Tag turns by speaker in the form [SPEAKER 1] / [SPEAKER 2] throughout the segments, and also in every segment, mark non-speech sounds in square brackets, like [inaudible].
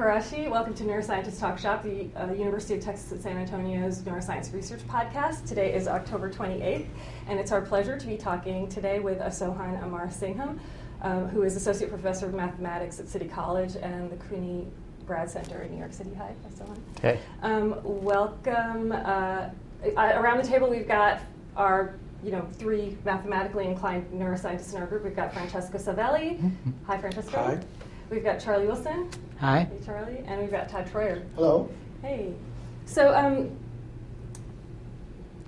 [SPEAKER 1] Salma Quraishi. Welcome to Neuroscientist Talk Shop, the uh, University of Texas at San Antonio's Neuroscience Research Podcast. Today is October 28th, and it's our pleasure to be talking today with Asohan Amarasingham, um, who is Associate Professor of Mathematics at City College and the CUNY Grad Center in New York City. Hi, Asohan.
[SPEAKER 2] Hey.
[SPEAKER 1] Um, welcome. Uh, around the table, we've got our you know, three mathematically inclined neuroscientists in our group. We've got Francesco Savelli.
[SPEAKER 2] Mm-hmm.
[SPEAKER 1] Hi, Francesco.
[SPEAKER 3] Hi.
[SPEAKER 1] We've got Charlie Wilson.
[SPEAKER 2] Hi.
[SPEAKER 1] Hey, Charlie. And we've got Todd Troyer.
[SPEAKER 3] Hello.
[SPEAKER 1] Hey. So, um,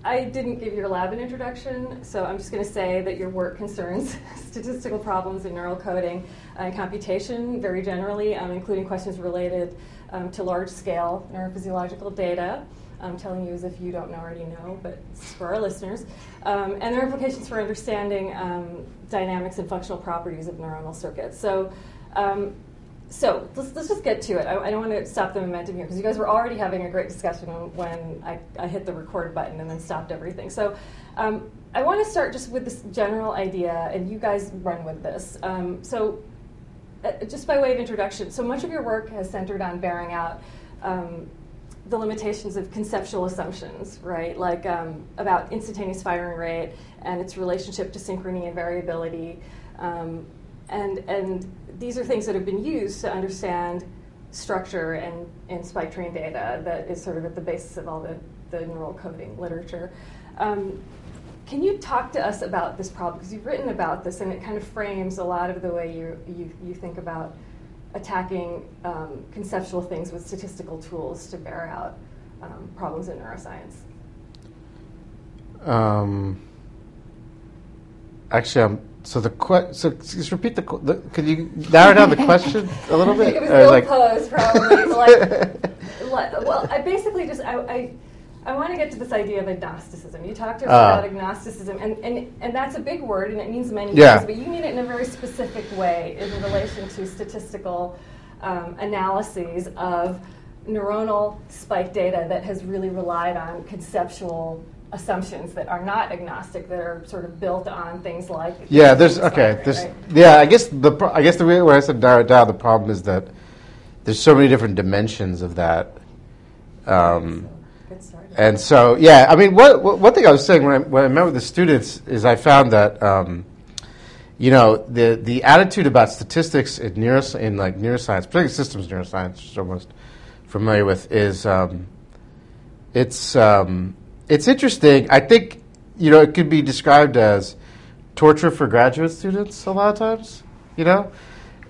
[SPEAKER 1] I didn't give your lab an introduction, so I'm just going to say that your work concerns [laughs] statistical problems in neural coding and computation very generally, um, including questions related um, to large scale neurophysiological data. I'm telling you as if you don't already know, but it's for our listeners. Um, and their implications for understanding um, dynamics and functional properties of neuronal circuits. So, um, so let's, let's just get to it. I, I don't want to stop the momentum here because you guys were already having a great discussion when I, I hit the record button and then stopped everything. So um, I want to start just with this general idea, and you guys run with this. Um, so, uh, just by way of introduction, so much of your work has centered on bearing out um, the limitations of conceptual assumptions, right? Like um, about instantaneous firing rate and its relationship to synchrony and variability. And, and these are things that have been used to understand structure and, and spike train data that is sort of at the basis of all the, the neural coding literature. Um, can you talk to us about this problem? Because you've written about this and it kind of frames a lot of the way you, you, you think about attacking um, conceptual things with statistical tools to bear out um, problems in neuroscience?
[SPEAKER 2] Um, actually, I'm, so the que- so just repeat the, the could you narrow down the question a little bit? [laughs]
[SPEAKER 1] it was
[SPEAKER 2] Or like-
[SPEAKER 1] posed, probably. like, [laughs] well, I basically just I, I, I want to get to this idea of agnosticism. You talked
[SPEAKER 2] Ah.
[SPEAKER 1] about agnosticism, and, and, and that's a big word, and it means many
[SPEAKER 2] Yeah.
[SPEAKER 1] things, but you mean it in a very specific way in relation to statistical um, analyses of neuronal spike data that has really relied on conceptual assumptions that are not agnostic, that are sort of built on things like
[SPEAKER 2] Yeah, there's okay. There's
[SPEAKER 1] right?
[SPEAKER 2] yeah. I guess the pro- I guess the way where I said it down, the problem is that there's so many different dimensions of that. Um, And so, yeah, I mean, what, what, one thing I was saying when I, when I met with the students is I found that, um, you know, the, the attitude about statistics in, neuros- in like neuroscience, particularly systems neuroscience, which I'm most familiar with, is um, it's um, it's interesting. I think you know it could be described as torture for graduate students a lot of times. You know,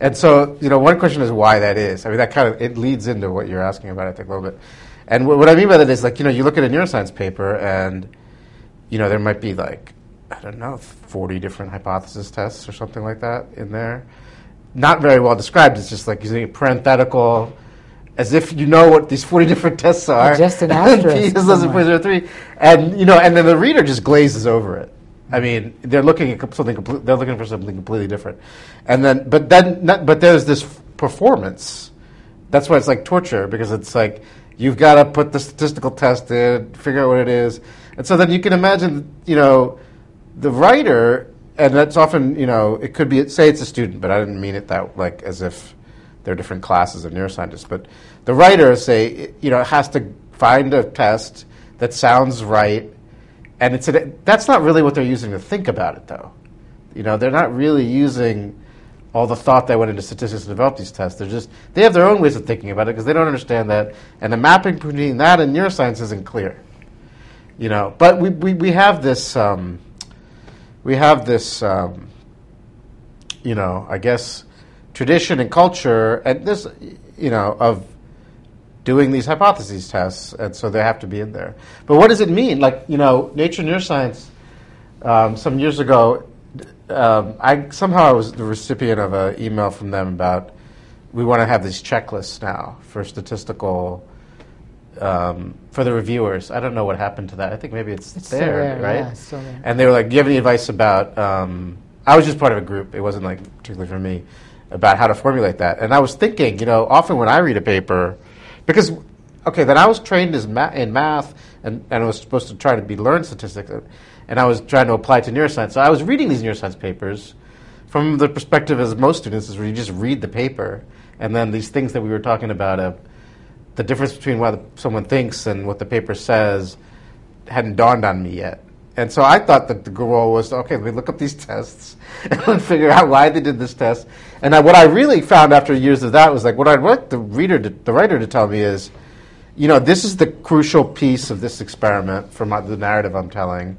[SPEAKER 2] and so you know one question is why that is. I mean that kind of it leads into what you're asking about. I think a little bit. And wh- what I mean by that is like you know you look at a neuroscience paper and you know there might be like I don't know 40 different hypothesis tests or something like that in there. Not very well described. It's just like using a parenthetical as if you know what these 40 different tests are.
[SPEAKER 4] Just an [laughs]
[SPEAKER 2] And
[SPEAKER 4] asterisk
[SPEAKER 2] P is less than
[SPEAKER 4] somewhere.
[SPEAKER 2] 0.03. And, you know, and then the reader just glazes over it. I mean, they're looking at something complete, they're looking for something completely different. And then, but then, not, but there's this performance. That's why it's like torture, because it's like, you've got to put the statistical test in, figure out what it is. And so then you can imagine, you know, the writer, and that's often, you know, it could be, say it's a student, but I didn't mean it that, like, as if they're different classes of neuroscientists. But the writers say, you know, it has to find a test that sounds right, and it's a, that's not really what they're using to think about it, though. You know, they're not really using all the thought that went into statistics to develop these tests. They're just they have their own ways of thinking about it because they don't understand that, and the mapping between that and neuroscience isn't clear. You know, but we we, we have this um, we have this um, you know I guess tradition and culture and this you know of doing these hypotheses tests, and so they have to be in there. But what does it mean? Like you know, Nature Neuroscience um, some years ago, um, I somehow I was the recipient of an email from them about we want to have these checklists now for statistical um, for the reviewers. I don't know what happened to that. I think maybe it's,
[SPEAKER 4] It's
[SPEAKER 2] there,
[SPEAKER 4] there,
[SPEAKER 2] right?
[SPEAKER 4] yeah, it's there.
[SPEAKER 2] And they were like, "Do you have any advice about?" Um, I was just part of a group. It wasn't like particularly for me about how to formulate that. And I was thinking, you know, often when I read a paper, because okay, then I was trained as ma- in math and, and I was supposed to try to be learn statistics, and I was trying to apply to neuroscience. So I was reading these neuroscience papers from the perspective as most students is where you just read the paper, and then these things that we were talking about, uh, the difference between what someone thinks and what the paper says, hadn't dawned on me yet. And so I thought that the goal was okay. Let me look up these tests [laughs] and figure out why they did this test. And I, what I really found after years of that was like what I'd want the reader, to, the writer, to tell me is, you know, this is the crucial piece of this experiment from the narrative I'm telling,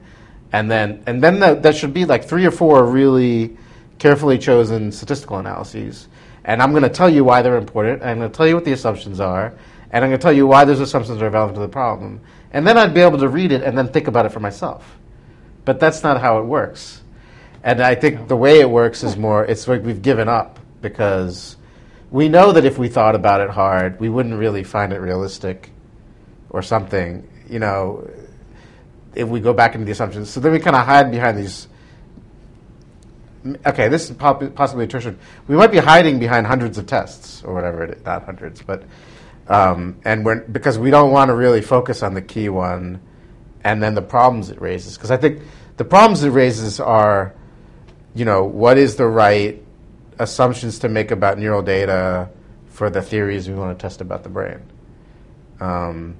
[SPEAKER 2] and then and then the, that should be like three or four really carefully chosen statistical analyses. And I'm going to tell you why they're important. And I'm going to tell you what the assumptions are, and I'm going to tell you why those assumptions are relevant to the problem. And then I'd be able to read it and then think about it for myself. But that's not how it works. And I think the way it works is more, it's like we've given up because we know that if we thought about it hard, we wouldn't really find it realistic or something, you know, if we go back into the assumptions. So then we kind of hide behind these. Okay, this is possibly a tertiary. We might be hiding behind hundreds of tests or whatever it is, not hundreds, but um, and we're because we don't want to really focus on the key one and then the problems it raises. Because I think the problems it raises are, you know, what is the right assumptions to make about neural data for the theories we want to test about the brain? Um,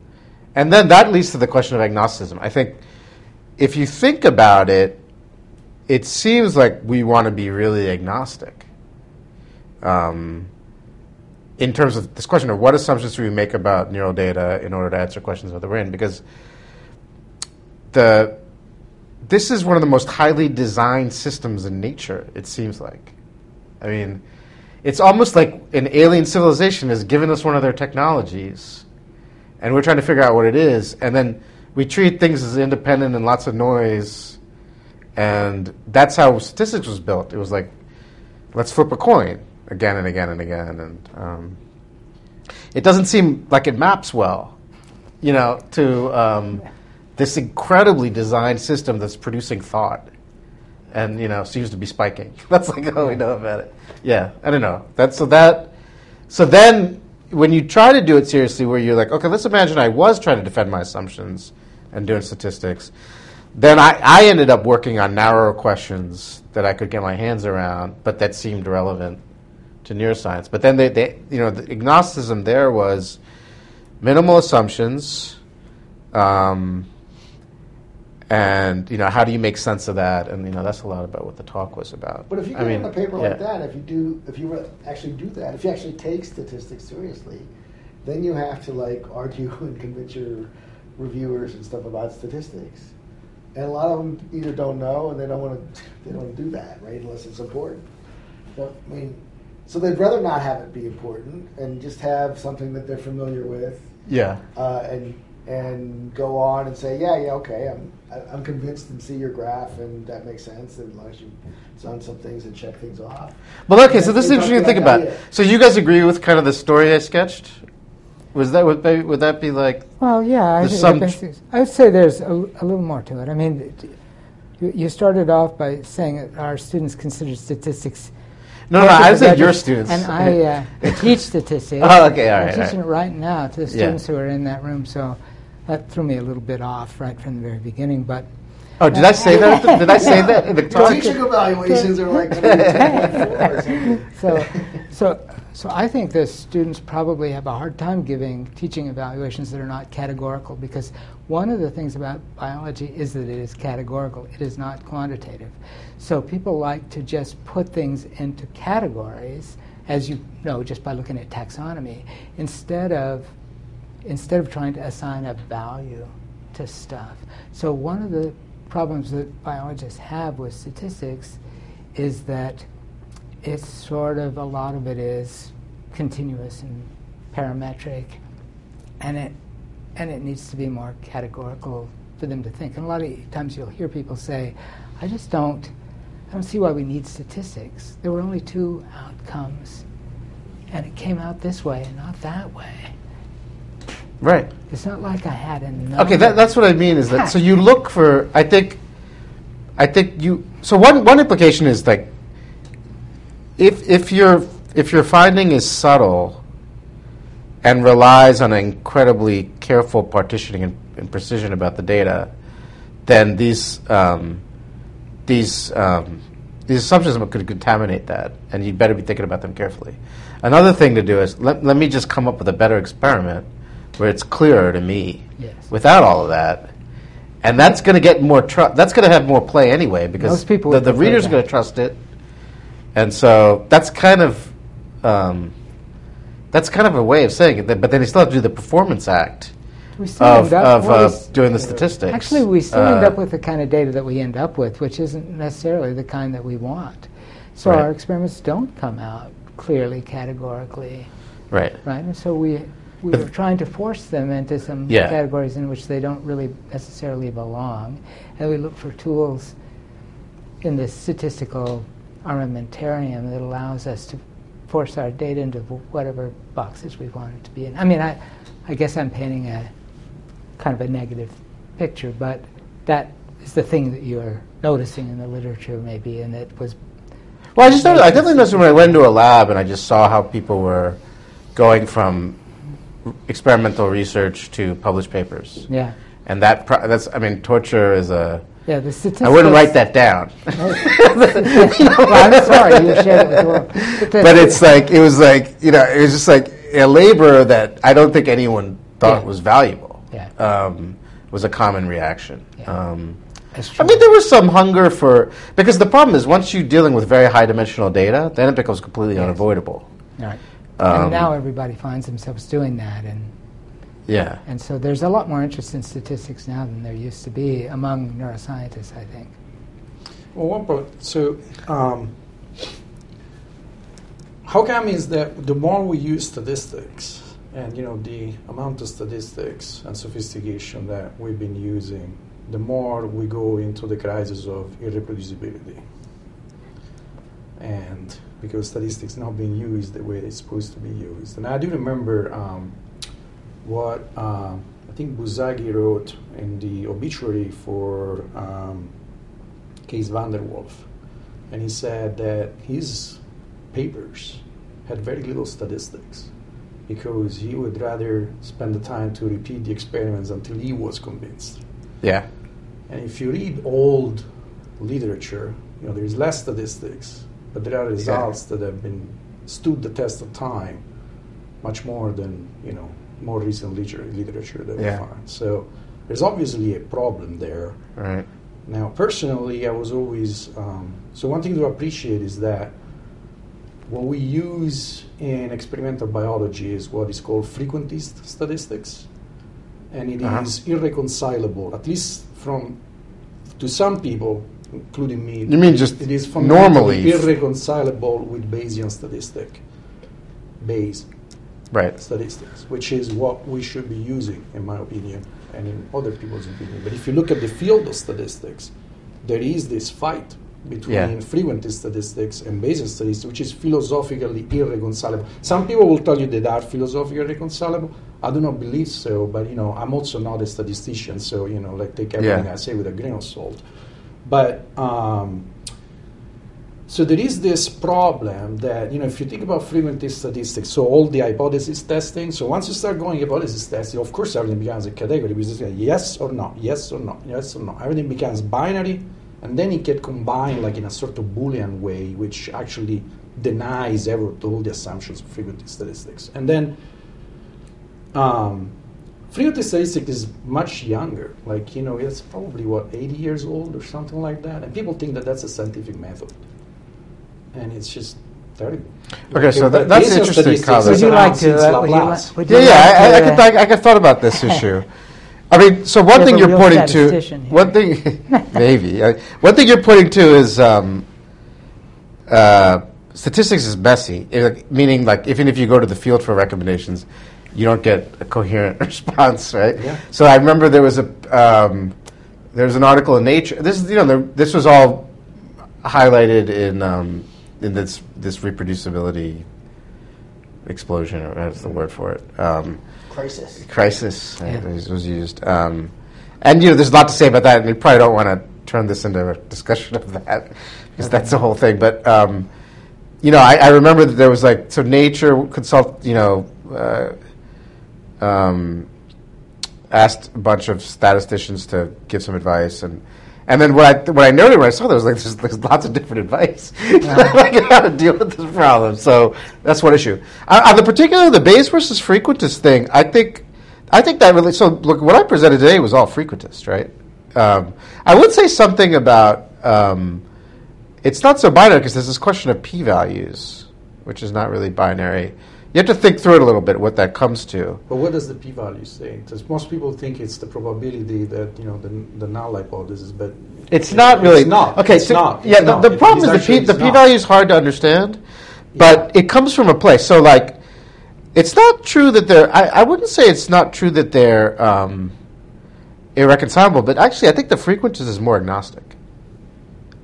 [SPEAKER 2] and then that leads to the question of agnosticism. I think if you think about it, it seems like we want to be really agnostic. Um, in terms of this question of what assumptions do we make about neural data in order to answer questions about the brain, because the this is one of the most highly designed systems in nature. It seems like. I mean, it's almost like an alien civilization has given us one of their technologies, and we're trying to figure out what it is, and then we treat things as independent and lots of noise, and that's how statistics was built. It was like, let's flip a coin again and again and again, and um, it doesn't seem like it maps well, you know, to. Um, this incredibly designed system that's producing thought. And you know seems to be spiking. [laughs] That's like all we know about it. Yeah i don't know. That's so that so then when you try to do it seriously where you're like okay let's imagine i was trying to defend my assumptions and doing statistics then I, I ended up working on narrower questions that i could get my hands around but that seemed relevant to neuroscience. But then they, they you know the agnosticism there was minimal assumptions um, and you know how do you make sense of that? And you know that's a lot about what the talk was about.
[SPEAKER 3] But if you get I mean, a paper yeah. like that if you do if you actually do that if you actually take statistics seriously then you have to like argue [laughs] and convince your reviewers and stuff about statistics. And a lot of them either don't know and they don't want to they don't do that right unless it's important. But, i mean so they'd rather not have it be important and just have something that they're familiar with
[SPEAKER 2] yeah.
[SPEAKER 3] uh, and and go on and say, yeah, yeah, okay, I'm I'm convinced and see your graph and that makes sense and as long as you've done some things and check things off.
[SPEAKER 2] Well, okay, so this is interesting to think about. Idea. So you guys agree with kind of the story I sketched? Was that would, they, would that be like?
[SPEAKER 4] Well, yeah, I, I would say there's a, a, little more to it. I mean, you started off by saying that our students consider statistics.
[SPEAKER 2] No, no, I was said your students.
[SPEAKER 4] And I uh, [laughs] teach statistics.
[SPEAKER 2] oh, okay, all right.
[SPEAKER 4] I'm teaching
[SPEAKER 2] right.
[SPEAKER 4] it right now to the students yeah. who are in that room. So that threw me a little bit off right from the very beginning. But
[SPEAKER 2] oh, did I say that? Did I say that in the talk?
[SPEAKER 3] Teaching evaluations are like [laughs]
[SPEAKER 4] so, so, so I think the students probably have a hard time giving teaching evaluations that are not categorical because one of the things about biology is that it is categorical. It is not quantitative. So people like to just put things into categories, as you know, just by looking at taxonomy, instead of instead of trying to assign a value to stuff. So one of the problems that biologists have with statistics is that it's sort of a lot of it is continuous and parametric, and it and it needs to be more categorical for them to think. And a lot of times you'll hear people say, "I just don't, I don't see why we need statistics. There were only two outcomes, and it came out this way and not that way."
[SPEAKER 2] Right.
[SPEAKER 4] It's not like I had enough.
[SPEAKER 2] Okay, that, that's what I mean. Is that so? You look for. I think. I think you. So one one implication is like. If if your if your finding is subtle. And relies on incredibly careful partitioning and, and precision about the data, then these um, these um, these assumptions could contaminate that, and you'd better be thinking about them carefully. Another thing to do is let, let me just come up with a better experiment where it's clearer to me
[SPEAKER 4] Yes.
[SPEAKER 2] without all of that. And that's going to get more trust. That's going to have more play anyway because the, the reader's
[SPEAKER 4] are
[SPEAKER 2] going to trust it. And so that's kind of um, that's kind of a way of saying it. But then you still have to do the performance act
[SPEAKER 4] We still
[SPEAKER 2] of,
[SPEAKER 4] end up
[SPEAKER 2] of uh, doing the statistics.
[SPEAKER 4] Actually, we still end
[SPEAKER 2] Uh,
[SPEAKER 4] up with the kind of data that we end up with, which isn't necessarily the kind that we want. So
[SPEAKER 2] Right.
[SPEAKER 4] our experiments don't come out clearly, categorically,
[SPEAKER 2] right.
[SPEAKER 4] right? And so we we
[SPEAKER 2] But-
[SPEAKER 4] were trying to force them into some
[SPEAKER 2] Yeah.
[SPEAKER 4] categories in which they don't really necessarily belong, and we look for tools in this statistical armamentarium that allows us to force our data into whatever boxes we want it to be in. I mean, I, I guess I'm painting a kind of a negative picture, but that is the thing that you're noticing in the literature, maybe, and it was.
[SPEAKER 2] Well, I just noticed, I definitely noticed when I went into a lab and I just saw how people were going from experimental research to publish papers.
[SPEAKER 4] Yeah,
[SPEAKER 2] And that pro- that's I mean torture is a
[SPEAKER 4] yeah. The statistics.
[SPEAKER 2] I wouldn't write that down. [laughs]
[SPEAKER 4] well, I'm sorry, you shared it with the world. But,
[SPEAKER 2] but it's like it was like you know it was just like a labor that I don't think anyone thought
[SPEAKER 4] Yeah.
[SPEAKER 2] was valuable.
[SPEAKER 4] Yeah.
[SPEAKER 2] Um, was a common reaction.
[SPEAKER 4] Yeah.
[SPEAKER 2] Um, I mean, there was some hunger for because the problem is once you're dealing with very high dimensional data, then it becomes completely
[SPEAKER 4] Yes.
[SPEAKER 2] unavoidable.
[SPEAKER 4] Right.
[SPEAKER 2] Um,
[SPEAKER 4] and now everybody finds themselves doing that, and
[SPEAKER 2] Yeah.
[SPEAKER 4] and so there's a lot more interest in statistics now than there used to be among neuroscientists. I think.
[SPEAKER 5] Well, one point. So, um, how come is that the more we use statistics, and you know the amount of statistics and sophistication that we've been using, the more we go into the crisis of irreproducibility, and because statistics not being used the way it's supposed to be used. And I do remember um, what um I think Buzsáki wrote in the obituary for. Um, Case Vanderwolf, and he said that his papers had very little statistics because he would rather spend the time to repeat the experiments until he was convinced.
[SPEAKER 2] Yeah.
[SPEAKER 5] And if you read old literature, you know there's less statistics, but there are results that have been stood the test of time much more than you know more recent liter- literature that
[SPEAKER 2] Yeah.
[SPEAKER 5] we find. So there's obviously a problem there.
[SPEAKER 2] Right.
[SPEAKER 5] Now, personally, I was always um, so. One thing to appreciate is that what we use in experimental biology is what is called frequentist statistics, and it is
[SPEAKER 2] Uh-huh.
[SPEAKER 5] irreconcilable, at least from to some people, including me.
[SPEAKER 2] You mean just
[SPEAKER 5] it is
[SPEAKER 2] normally?
[SPEAKER 5] irreconcilable with Bayesian statistic, Bayes
[SPEAKER 2] Right.
[SPEAKER 5] statistics, which is what we should be using, in my opinion, and in other people's opinion. But if you look at the field of statistics, there is this fight between
[SPEAKER 2] Yeah.
[SPEAKER 5] frequentist statistics and Bayesian statistics, which is philosophically irreconcilable. Some people will tell you they are philosophically irreconcilable. I do not believe so, but you know, I'm also not a statistician, so you know, like take everything
[SPEAKER 2] Yeah.
[SPEAKER 5] I say with a grain of salt. But um, so there is this problem that you know if you think about frequentist statistics, so all the hypothesis testing. So once you start going hypothesis testing, of course everything becomes a category. It's like yes or no, yes or no, yes or no. Everything becomes binary, and then it get combined like in a sort of Boolean way, which actually denies ever all the assumptions of frequentist statistics. And then um, frequentist statistics is much younger. Like you know, it's probably what 80 years old or something like that, and people think that that's a scientific method and it's just terrible.
[SPEAKER 2] Okay, so that- that's
[SPEAKER 5] Bayesian
[SPEAKER 2] interesting
[SPEAKER 5] statistics
[SPEAKER 2] comment.
[SPEAKER 4] Would you like to? Uh, would you,
[SPEAKER 5] Laplace.
[SPEAKER 4] li- would you
[SPEAKER 2] Yeah, yeah,
[SPEAKER 4] like
[SPEAKER 2] I, I, I,
[SPEAKER 4] uh,
[SPEAKER 2] could, I, I could thought about this [laughs] issue. I mean, so one
[SPEAKER 4] We
[SPEAKER 2] thing you're pointing to,
[SPEAKER 4] here.
[SPEAKER 2] one thing, [laughs] maybe, uh, one thing you're pointing to is um, uh, statistics is messy, like, meaning like even if you go to the field for recommendations, you don't get a coherent [laughs] response, right?
[SPEAKER 5] Yeah.
[SPEAKER 2] So I remember there was a um, there was an article in Nature. This is you know there, this was all highlighted in um, in this this reproducibility explosion, or that's the word for it. Um,
[SPEAKER 3] Crisis.
[SPEAKER 2] crisis
[SPEAKER 4] Yeah.
[SPEAKER 2] was, was used. Um, and you know, there's a lot to say about that, and we probably don't want to turn this into a discussion of that because that's the whole thing. But um, you know, I, I remember that there was like so Nature consult, you know, uh, um, asked a bunch of statisticians to give some advice, and And then what I what I noted when I saw that was like [laughs] there's, there's lots of different advice [laughs] like how to deal with this problem. So that's one issue. Uh, on the particular the base versus frequentist thing, I think I think that really. So look, what I presented today was all frequentist, right? Um, I would say something about um, it's not so binary because there's this question of p-values, which is not really binary. You have to think through it a little bit what that comes to.
[SPEAKER 5] But what does the p-value say? Because most people think it's the probability that you know the, the null hypothesis, but
[SPEAKER 2] It's not really.
[SPEAKER 5] It's not.
[SPEAKER 2] Okay,
[SPEAKER 5] It's
[SPEAKER 2] so
[SPEAKER 5] not.
[SPEAKER 2] yeah, the, the problem
[SPEAKER 5] is
[SPEAKER 2] is the p the p-value is hard to understand, but
[SPEAKER 5] Yeah.
[SPEAKER 2] it comes from a place. So like, it's not true that they're. I, I wouldn't say it's not true that they're um, irreconcilable, but actually, I think the frequentist is more agnostic.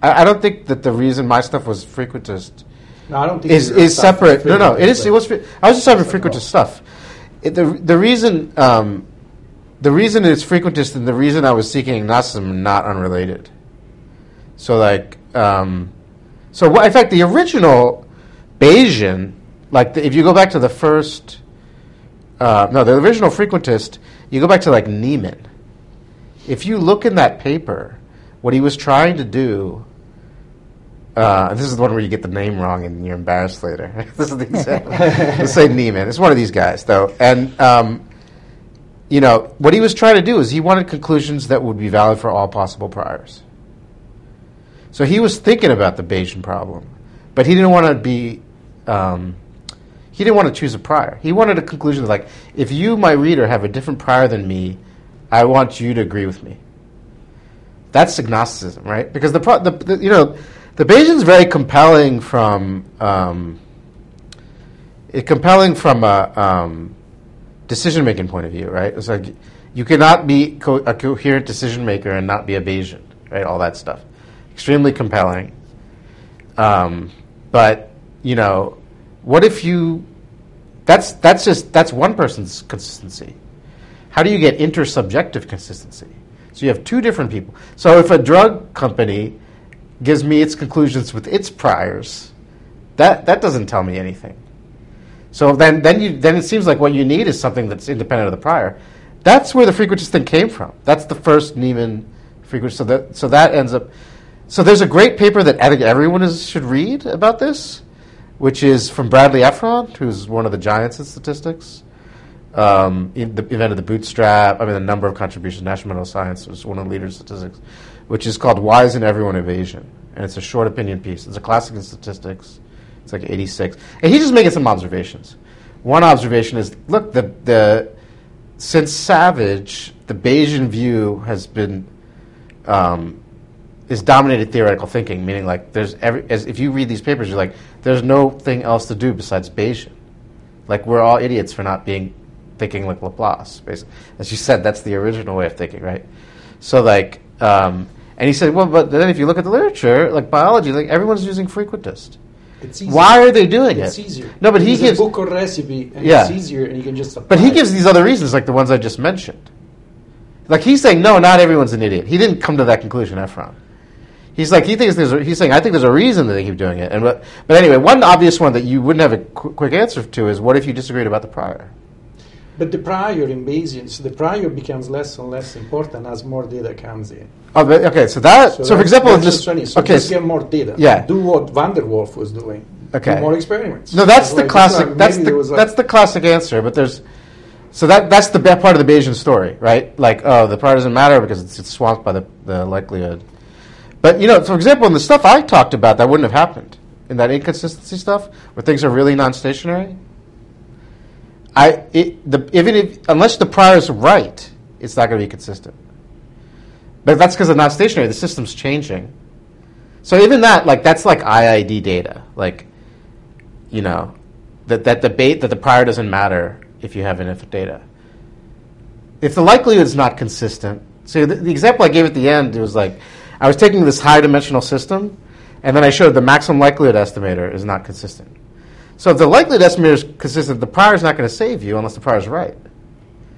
[SPEAKER 2] I, I don't think that the reason my stuff was frequentist
[SPEAKER 5] No, I don't think
[SPEAKER 2] is is separate. No, no, it is. It was. I was just having frequentist stuff. It, the the reason um, the reason it's frequentist and the reason I was seeking agnosticism are not unrelated. So like, um, so what, in fact, the original Bayesian, like the, if you go back to the first, uh, no, the original frequentist, you go back to like Neyman. If you look in that paper, what he was trying to do uh, this is the one where you get the name wrong and you're embarrassed later. [laughs] this is the example. Let's say Neyman. It's one of these guys, though. And, um, you know, what he was trying to do is he wanted conclusions that would be valid for all possible priors. So he was thinking about the Bayesian problem, but he didn't want to be, um, he didn't want to choose a prior. He wanted a conclusion like, if you, my reader, have a different prior than me, I want you to agree with me. That's agnosticism, right? Because the, pro- the, the you know, the Bayesian's very compelling from um, it compelling from a um, decision making point of view, right? It's like you cannot be co- a coherent decision maker and not be a Bayesian, right? All that stuff, extremely compelling. Um, but you know, what if you? That's that's just that's one person's consistency. How do you get intersubjective consistency? So you have two different people. So if a drug company gives me its conclusions with its priors, that that doesn't tell me anything. So then then you then it seems like what you need is something that's independent of the prior. That's where the frequentist thing came from. That's the first Neyman frequentist. So that so that ends up. So there's a great paper that I think everyone is, should read about this, which is from Bradley Efron, who's one of the giants in statistics. Um, in the invented the bootstrap. I mean, the number of contributions. National Mental Science was one of the leaders in statistics, which is called "Why Isn't Everyone a Bayesian?" and it's a short opinion piece. It's a classic in statistics. It's like 86, and he's just making some observations. One observation is: look, the the since Savage, the Bayesian view has been um, is dominated theoretical thinking, meaning like there's every as if you read these papers, you're like there's no thing else to do besides Bayesian. Like we're all idiots for not being thinking like Laplace. Basically, as you said, that's the original way of thinking, right? So like, um, and he said, well, but then if you look at the literature, like biology, like everyone's using frequentist.
[SPEAKER 5] It's.
[SPEAKER 2] Why are they doing
[SPEAKER 5] It's
[SPEAKER 2] it?
[SPEAKER 5] easier.
[SPEAKER 2] No, but he
[SPEAKER 5] There's
[SPEAKER 2] gives.
[SPEAKER 5] a book or recipe, and
[SPEAKER 2] Yeah.
[SPEAKER 5] it's easier, and you can just.
[SPEAKER 2] But he gives these other reasons, like the ones I just mentioned. Like he's saying, no, not everyone's an idiot. He didn't come to that conclusion, Efron. He's like he thinks there's. A, he's saying I think there's a reason that they keep doing it. And but, but anyway, one obvious one that you wouldn't have a qu- quick answer to is what if you disagreed about the prior?
[SPEAKER 5] But the prior in Bayesian, so the prior becomes less and less important as more data comes in.
[SPEAKER 2] Oh, but, okay. So that. So, for example,
[SPEAKER 5] that's
[SPEAKER 2] this.
[SPEAKER 5] So
[SPEAKER 2] okay.
[SPEAKER 5] just get more data.
[SPEAKER 2] Yeah.
[SPEAKER 5] Do what Vanderwolf was doing.
[SPEAKER 2] Okay.
[SPEAKER 5] Do more experiments.
[SPEAKER 2] No, that's
[SPEAKER 5] It's
[SPEAKER 2] the
[SPEAKER 5] like-
[SPEAKER 2] classic.
[SPEAKER 5] like
[SPEAKER 2] that's the
[SPEAKER 5] like-
[SPEAKER 2] that's the classic answer. But there's so that that's the part of the Bayesian story, right? Like, oh, the prior doesn't matter because it's, it's swamped by the, the likelihood. But you know, for example, in the stuff I talked about, that wouldn't have happened in that inconsistency stuff where things are really non-stationary. I it, the even if unless the prior is right, it's not going to be consistent. But that's because it's not stationary. The system's changing. So even that, like that's like IID data, like you know, that that debate that the prior doesn't matter if you have enough data. If the likelihood is not consistent, so the, the example I gave at the end it was like I was taking this high dimensional system, and then I showed the maximum likelihood estimator is not consistent. So if the likelihood estimator is consistent, the prior is not going to save you unless the prior is right.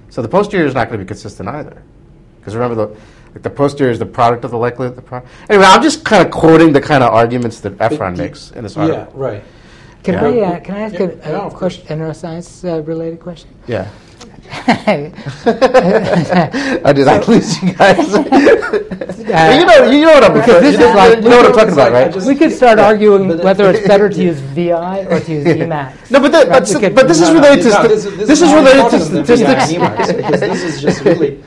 [SPEAKER 2] So the posterior is not going to be consistent either, because remember the like the posterior is the product of the likelihood of the prior. Anyway, I'm just kind of quoting the kind of arguments that Efron
[SPEAKER 5] the-
[SPEAKER 2] makes in this
[SPEAKER 5] Yeah,
[SPEAKER 2] article.
[SPEAKER 5] right.
[SPEAKER 4] Can
[SPEAKER 2] Yeah.
[SPEAKER 4] I uh, can I ask
[SPEAKER 5] Yeah,
[SPEAKER 4] a,
[SPEAKER 5] yeah,
[SPEAKER 4] a
[SPEAKER 5] of
[SPEAKER 4] question, a neuroscience uh, related question?
[SPEAKER 2] Yeah. [laughs] I did. I lose you guys. [laughs] you know, you know what I'm.
[SPEAKER 4] Because this
[SPEAKER 2] you
[SPEAKER 4] is like-
[SPEAKER 2] you know what I'm talking about, right?
[SPEAKER 5] just-
[SPEAKER 4] we could start
[SPEAKER 5] Yeah,
[SPEAKER 4] arguing
[SPEAKER 5] but-
[SPEAKER 4] whether it's better to [laughs] use VI or to use Emacs.
[SPEAKER 2] No, but that,
[SPEAKER 4] Right,
[SPEAKER 2] but,
[SPEAKER 4] we
[SPEAKER 2] but this is
[SPEAKER 5] No, no,
[SPEAKER 2] related to
[SPEAKER 5] no,
[SPEAKER 2] sta-
[SPEAKER 5] this,
[SPEAKER 2] this,
[SPEAKER 5] this
[SPEAKER 2] is
[SPEAKER 5] more
[SPEAKER 2] related to statistics.
[SPEAKER 5] because this is just really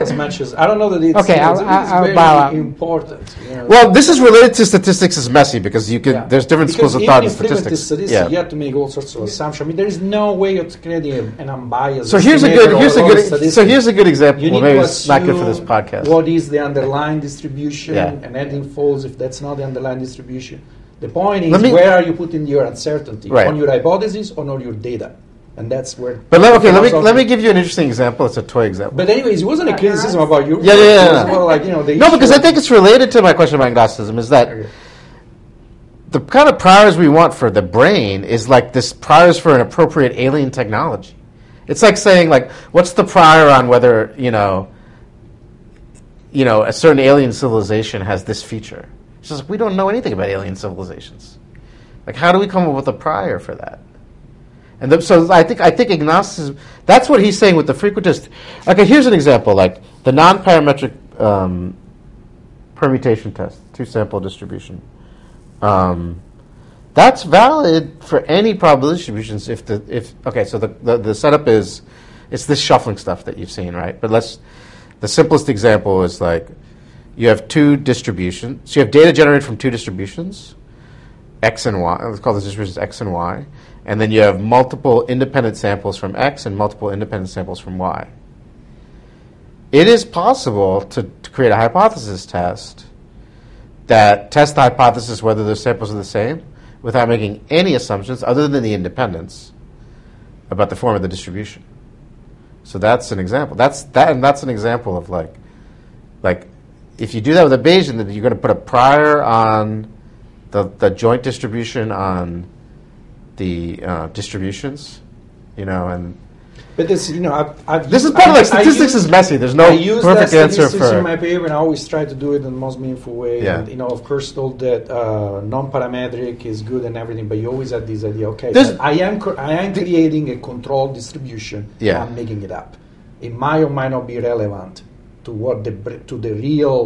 [SPEAKER 5] as much as I don't know that it's,
[SPEAKER 4] Okay,
[SPEAKER 5] it's,
[SPEAKER 4] I'll-
[SPEAKER 5] it's
[SPEAKER 4] I'll
[SPEAKER 5] very
[SPEAKER 4] bow out.
[SPEAKER 5] important. You know.
[SPEAKER 2] Well, this is related to statistics is messy because you can.
[SPEAKER 5] Yeah.
[SPEAKER 2] There's different
[SPEAKER 5] because
[SPEAKER 2] schools of thought in
[SPEAKER 5] in
[SPEAKER 2] statistics.
[SPEAKER 5] statistics,
[SPEAKER 2] Yeah.
[SPEAKER 5] you have to make all sorts of assumptions. I mean, there is no way of creating an unbiased.
[SPEAKER 2] So here's a good. Here's a good. So here's a good example.
[SPEAKER 5] You
[SPEAKER 2] Well, maybe
[SPEAKER 5] to
[SPEAKER 2] it's not good for this podcast.
[SPEAKER 5] What is the underlying distribution
[SPEAKER 2] Yeah.
[SPEAKER 5] and adding false if that's not the underlying distribution? The point is
[SPEAKER 2] me-
[SPEAKER 5] where are you putting your uncertainty
[SPEAKER 2] Right.
[SPEAKER 5] on your hypothesis or on your data, and that's where.
[SPEAKER 2] But let, okay, let me let me give you an interesting example. It's a toy example.
[SPEAKER 5] But anyways, it wasn't a criticism about you.
[SPEAKER 2] Yeah, yeah, yeah, yeah.
[SPEAKER 5] more like you know the
[SPEAKER 2] no, because I think it's related to my question about agnosticism. Is that
[SPEAKER 5] Okay.
[SPEAKER 2] the kind of priors we want for the brain is like this priors for an appropriate alien technology. It's like saying like, what's the prior on whether you know, you know, a certain alien civilization has this feature? It's just like we don't know anything about alien civilizations. Like, how do we come up with a prior for that? And the, so I think I think agnosticism. That's what he's saying with the frequentist. Okay, here's an example: like the non-parametric um, permutation test, two-sample distribution. Um, that's valid for any probability distributions if the if okay. So the, the the setup is it's this shuffling stuff that you've seen, right? But let's the simplest example is like you have two distributions. So you have data generated from two distributions, x and y. Let's call this distributions x and y, and then you have multiple independent samples from x and multiple independent samples from y. It is possible to, to create a hypothesis test that tests the hypothesis whether the samples are the same without making any assumptions other than the independence about the form of the distribution. So that's an example. That's that, and that's an example of like, like, if you do that with a Bayesian, then you're going to put a prior on the the joint distribution on the uh, distributions, you know, and
[SPEAKER 5] But this, you know, I've, I've
[SPEAKER 2] this is part of like statistics
[SPEAKER 5] use-
[SPEAKER 2] is messy. There's no
[SPEAKER 5] I use
[SPEAKER 2] perfect
[SPEAKER 5] that
[SPEAKER 2] answer
[SPEAKER 5] statistics
[SPEAKER 2] for.
[SPEAKER 5] in my paper, and I always try to do it in the most meaningful way.
[SPEAKER 2] Yeah.
[SPEAKER 5] And you know, of course, told that uh, non-parametric is good and everything, but you always have this idea. Okay, I am cr- I am creating a controlled distribution.
[SPEAKER 2] Yeah.
[SPEAKER 5] I'm making it up. It might or might not be relevant to what the br- to the real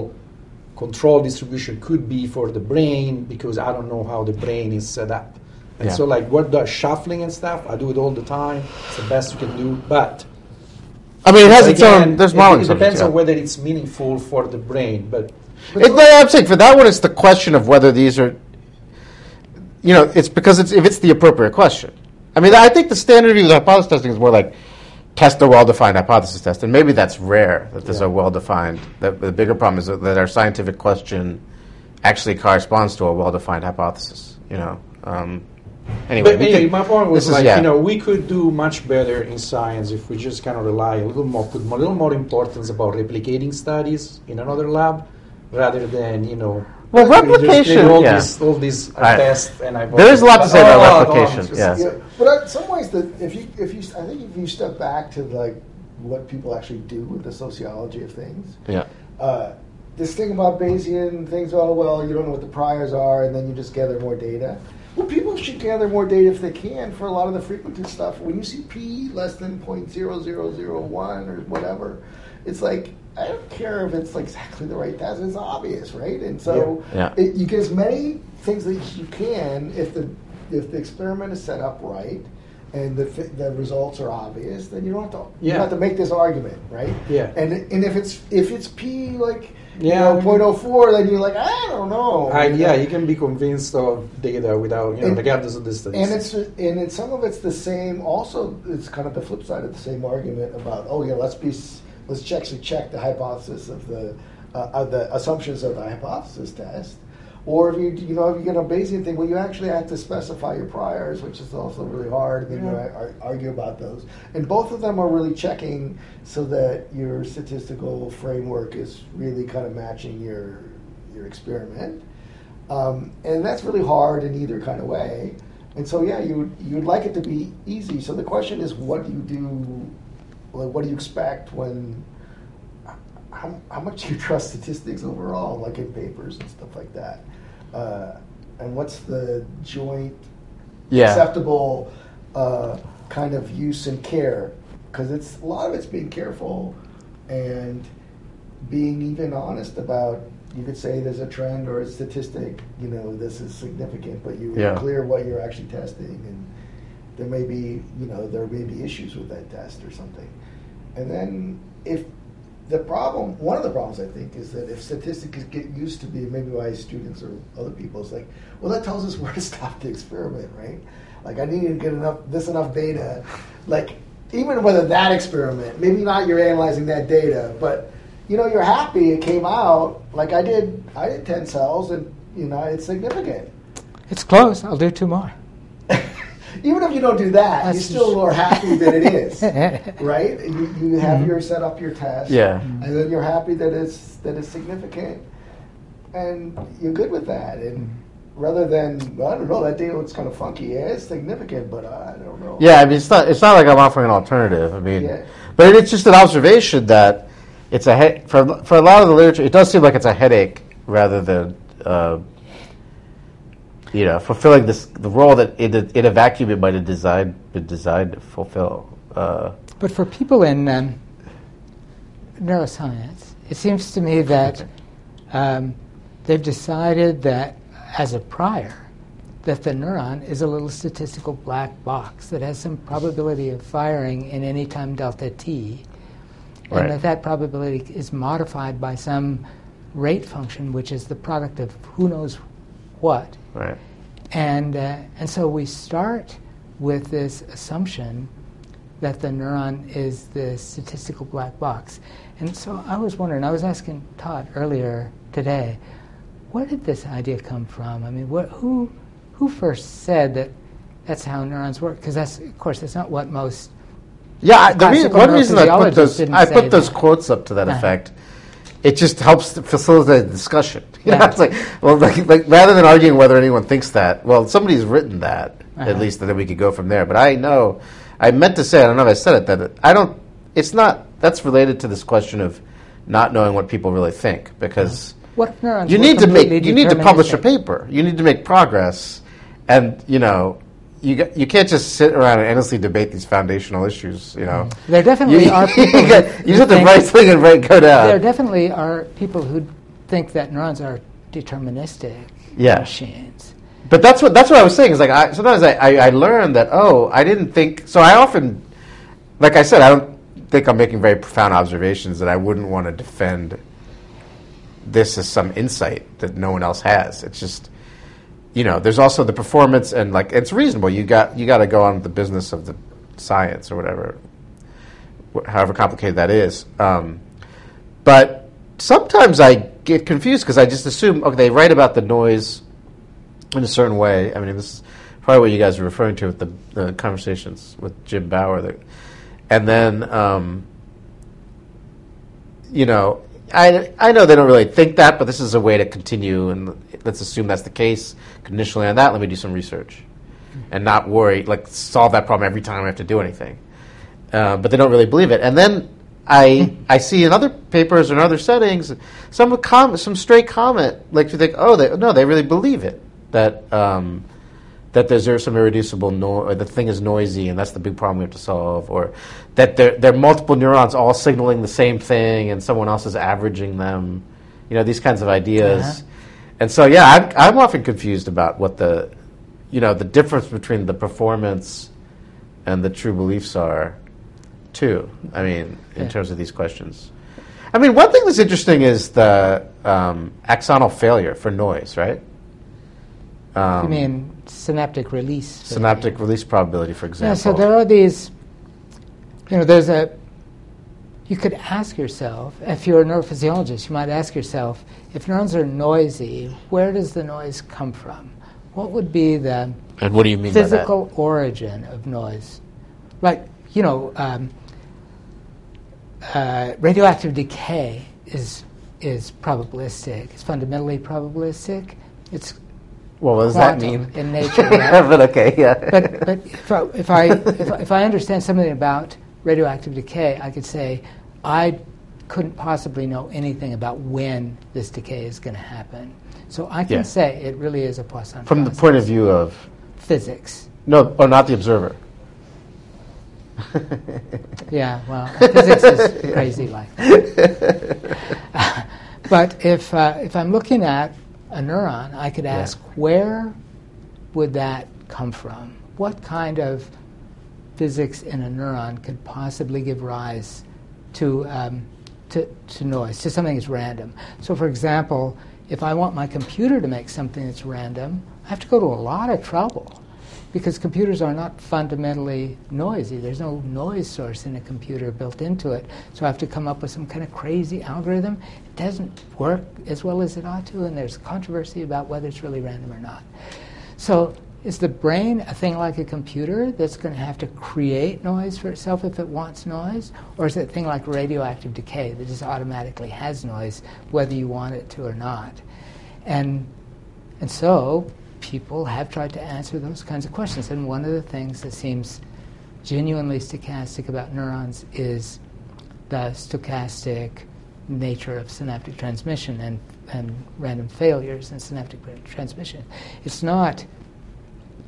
[SPEAKER 5] control distribution could be for the brain because I don't know how the brain is set up. And
[SPEAKER 2] Yeah.
[SPEAKER 5] so, like, what the shuffling and stuff, I do it all the time. It's the best you can do, but
[SPEAKER 2] I mean, it has its
[SPEAKER 5] Again,
[SPEAKER 2] own. There's
[SPEAKER 5] it,
[SPEAKER 2] modeling.
[SPEAKER 5] It depends
[SPEAKER 2] subjects, yeah.
[SPEAKER 5] on whether it's meaningful for the brain, but
[SPEAKER 2] It, no, I'm saying for that one, it's the question of whether these are. You know, it's because it's if it's the appropriate question. I mean, I think the standard view with hypothesis testing is more like test a well-defined hypothesis test, and maybe that's rare that there's
[SPEAKER 5] Yeah.
[SPEAKER 2] a well-defined. The, the bigger problem is that, that our scientific question actually corresponds to a well-defined hypothesis. You know. Um, anyway,
[SPEAKER 5] but
[SPEAKER 2] we
[SPEAKER 5] anyway,
[SPEAKER 2] can-
[SPEAKER 5] my point was
[SPEAKER 2] this is-
[SPEAKER 5] like
[SPEAKER 2] yeah.
[SPEAKER 5] you know we could do much better in science if we just kind of rely a little more, put a little more importance about replicating studies in another lab rather than you know.
[SPEAKER 2] Well, replication,
[SPEAKER 5] all
[SPEAKER 2] yeah.
[SPEAKER 5] these all these uh,
[SPEAKER 2] Right.
[SPEAKER 5] tests and I.
[SPEAKER 2] There is a lot to say about
[SPEAKER 5] Oh, oh,
[SPEAKER 2] replication,
[SPEAKER 5] it's just-
[SPEAKER 2] yeah.
[SPEAKER 3] Yeah, but in some ways, that if you if you I think if you step back to like what people actually do with the sociology of things,
[SPEAKER 2] yeah.
[SPEAKER 3] uh, this thing about Bayesian things, oh well, you don't know what the priors are, and then you just gather more data. Well, people should gather more data if they can for a lot of the frequentist stuff. When you see p less than 0.0001 or whatever, it's like I don't care if it's like exactly the right test. It's obvious, right? And so
[SPEAKER 2] Yeah.
[SPEAKER 3] It, you get as many things that you can if the if the experiment is set up right and the the results are obvious, then you don't have to you
[SPEAKER 5] Yeah.
[SPEAKER 3] don't have to make this argument, right?
[SPEAKER 5] Yeah.
[SPEAKER 3] And and if it's if it's p like
[SPEAKER 5] Yeah.
[SPEAKER 3] you know, 0.04, then you're like I don't know.
[SPEAKER 5] I, yeah, you can be convinced of data without you know
[SPEAKER 3] And-
[SPEAKER 5] gap of the studies.
[SPEAKER 3] and it's and it's some of it's the same. Also, it's kind of the flip side of the same argument about oh yeah, let's be let's actually check the hypothesis of the uh, of the assumptions of the hypothesis test. Or if you you know if you get a Bayesian thing, well, you actually have to specify your priors, which is also really hard. And then you
[SPEAKER 5] Yeah.
[SPEAKER 3] ar- argue about those, and both of them are really checking so that your statistical framework is really kind of matching your your experiment. Um, and that's really hard in either kind of way. And so, yeah, you you'd like it to be easy. So the question is, what do you do? Like, what do you expect when? How, how much do you trust statistics overall, like in papers and stuff like that? Uh, and what's the joint
[SPEAKER 2] Yeah.
[SPEAKER 3] acceptable uh, kind of use and care because it's a lot of it's being careful and being even honest about. You could say there's a trend or a statistic. You know, this is significant, but you're
[SPEAKER 2] Yeah.
[SPEAKER 3] clear what you're actually testing, and there may be, you know, there may be issues with that test or something. And then if the problem, one of the problems I think is that if statistics get used to be, maybe by students or other people, it's like, well, that tells us [laughs] where to stop the experiment, right? Like I need to get enough, this enough data. Like even whether that experiment, maybe not you're analyzing that data, but you know you're happy it came out. Like I did, I did ten cells, and you know it's significant.
[SPEAKER 4] It's close. I'll do two more.
[SPEAKER 3] Even if you don't do that,
[SPEAKER 4] That's
[SPEAKER 3] you still
[SPEAKER 4] just-
[SPEAKER 3] are happy that it is, [laughs] right? You, you have your set up your test,
[SPEAKER 2] Yeah.
[SPEAKER 3] and then you're happy that it's that it's significant, and you're good with that. And rather than well, I don't know, that data looks kind of funky. Yeah, it's significant, but uh, I don't know.
[SPEAKER 2] Yeah, I mean, it's not. It's not like I'm offering an alternative. I mean,
[SPEAKER 3] Yeah.
[SPEAKER 2] but it's just an observation that it's a he- for for a lot of the literature. It does seem like it's a headache rather than uh, you know fulfilling this the role that in a, in a vacuum it might have designed been designed to fulfill. Uh,
[SPEAKER 4] But for people in um, neuroscience, it seems to me that um, they've decided that, as a prior, that the neuron is a little statistical black box that has some probability of firing in any time delta t,
[SPEAKER 2] Right.
[SPEAKER 4] and that that probability is modified by some rate function, which is the product of who knows what.
[SPEAKER 2] Right.
[SPEAKER 4] And, uh, and so we start with this assumption that the neuron is the statistical black box. And so I was wondering, I was asking Todd earlier today, where did this idea come from? I mean, what, who, who first said that that's how neurons work? Because that's, of course, that's not what most.
[SPEAKER 2] Yeah, I, the reason, one reason I put those I put those quotes up to that
[SPEAKER 4] Uh-huh.
[SPEAKER 2] effect. It just helps to facilitate the discussion. [laughs] You know,
[SPEAKER 4] Yeah.
[SPEAKER 2] it's like well, like, like rather than arguing whether anyone thinks that, well, somebody's written that
[SPEAKER 4] Uh-huh.
[SPEAKER 2] at least, and then we could go from there. But I know, I meant to say, I don't know if I said it that I don't. It's not. That's related to this question of not knowing what people really think because
[SPEAKER 4] What if neurons
[SPEAKER 2] you need to make you need to publish a paper. You need to make progress, and you know. You, got, you can't just sit around and endlessly debate these foundational issues, you know. Mm-hmm.
[SPEAKER 4] There definitely
[SPEAKER 2] You,
[SPEAKER 4] are [laughs] people who
[SPEAKER 2] got- you just have to
[SPEAKER 4] think-
[SPEAKER 2] write something and write go down.
[SPEAKER 4] There definitely are people who think that neurons are deterministic
[SPEAKER 2] Yeah.
[SPEAKER 4] machines.
[SPEAKER 2] But that's what that's what I was saying. Is like I, sometimes I, I, I learn that oh I didn't think so. I often, like I said, I don't think I'm making very profound observations that I wouldn't want to defend. This as some insight that no one else has. It's just, you know, there's also the performance and like it's reasonable. You got you got to go on with the business of the science or whatever, wh- however complicated that is. Um, but sometimes I get confused because I just assume okay they write about the noise in a certain way. I mean, this is probably what you guys are referring to with the, the conversations with Jim Bauer. That, and then, um, you know, I, I know they don't really think that, but this is a way to continue, and let's assume that's the case. Conditionally on that, let me do some research and not worry, like solve that problem every time I have to do anything. Uh, but they don't really believe it. And then I I see in other papers in other settings some com- some stray comment like you think oh they, no they really believe it that um, that there's there's some irreducible noise or the thing is noisy and that's the big problem we have to solve or that there there are multiple neurons all signaling the same thing and someone else is averaging them you know these kinds of ideas
[SPEAKER 4] Uh-huh.
[SPEAKER 2] And so yeah I'm, I'm often confused about what the you know the difference between the performance and the true beliefs are too. I mean, in
[SPEAKER 4] Yeah.
[SPEAKER 2] terms of these questions. I mean, one thing that's interesting is the um, axonal failure for noise, right? Um,
[SPEAKER 4] you mean synaptic release?
[SPEAKER 2] synaptic release probability, for example?
[SPEAKER 4] Yeah, so there are these, you know, there's a, you could ask yourself, if you're a neurophysiologist, you might ask yourself, if neurons are noisy, where does the noise come from? What would be the
[SPEAKER 2] and what do you mean
[SPEAKER 4] physical origin of noise? Like, you know, um, uh, radioactive decay is, is probabilistic. It's fundamentally probabilistic. It's?
[SPEAKER 2] Well, what does that mean?
[SPEAKER 4] in nature, [laughs] right?
[SPEAKER 2] but okay, yeah.
[SPEAKER 4] but but if I, if I if I if I understand something about radioactive decay, I could say I couldn't possibly know anything about when this decay is going to happen. So I can
[SPEAKER 2] Yeah.
[SPEAKER 4] say it really is a Poisson
[SPEAKER 2] From the point of view of
[SPEAKER 4] physics.
[SPEAKER 2] no, or not the observer. [laughs]
[SPEAKER 4] Yeah, well, physics is crazy like that. [laughs] but if, uh, if I'm looking at a neuron, I could ask where would that come from? What kind of physics in a neuron could possibly give rise to, um, to, to noise, to something that's random? So, for example, if I want my computer to make something that's random, I have to go to a lot of trouble because computers are not fundamentally noisy. There's no noise source in a computer built into it. So I have to come up with some kind of crazy algorithm. It doesn't work as well as it ought to, and there's controversy about whether it's really random or not. So is the brain a thing like a computer that's going to have to create noise for itself if it wants noise? Or is it a thing like radioactive decay that just automatically has noise whether you want it to or not? And, and so people have tried to answer those kinds of questions. And one of the things that seems genuinely stochastic about neurons is the stochastic nature of synaptic transmission and, and random failures in synaptic transmission. It's not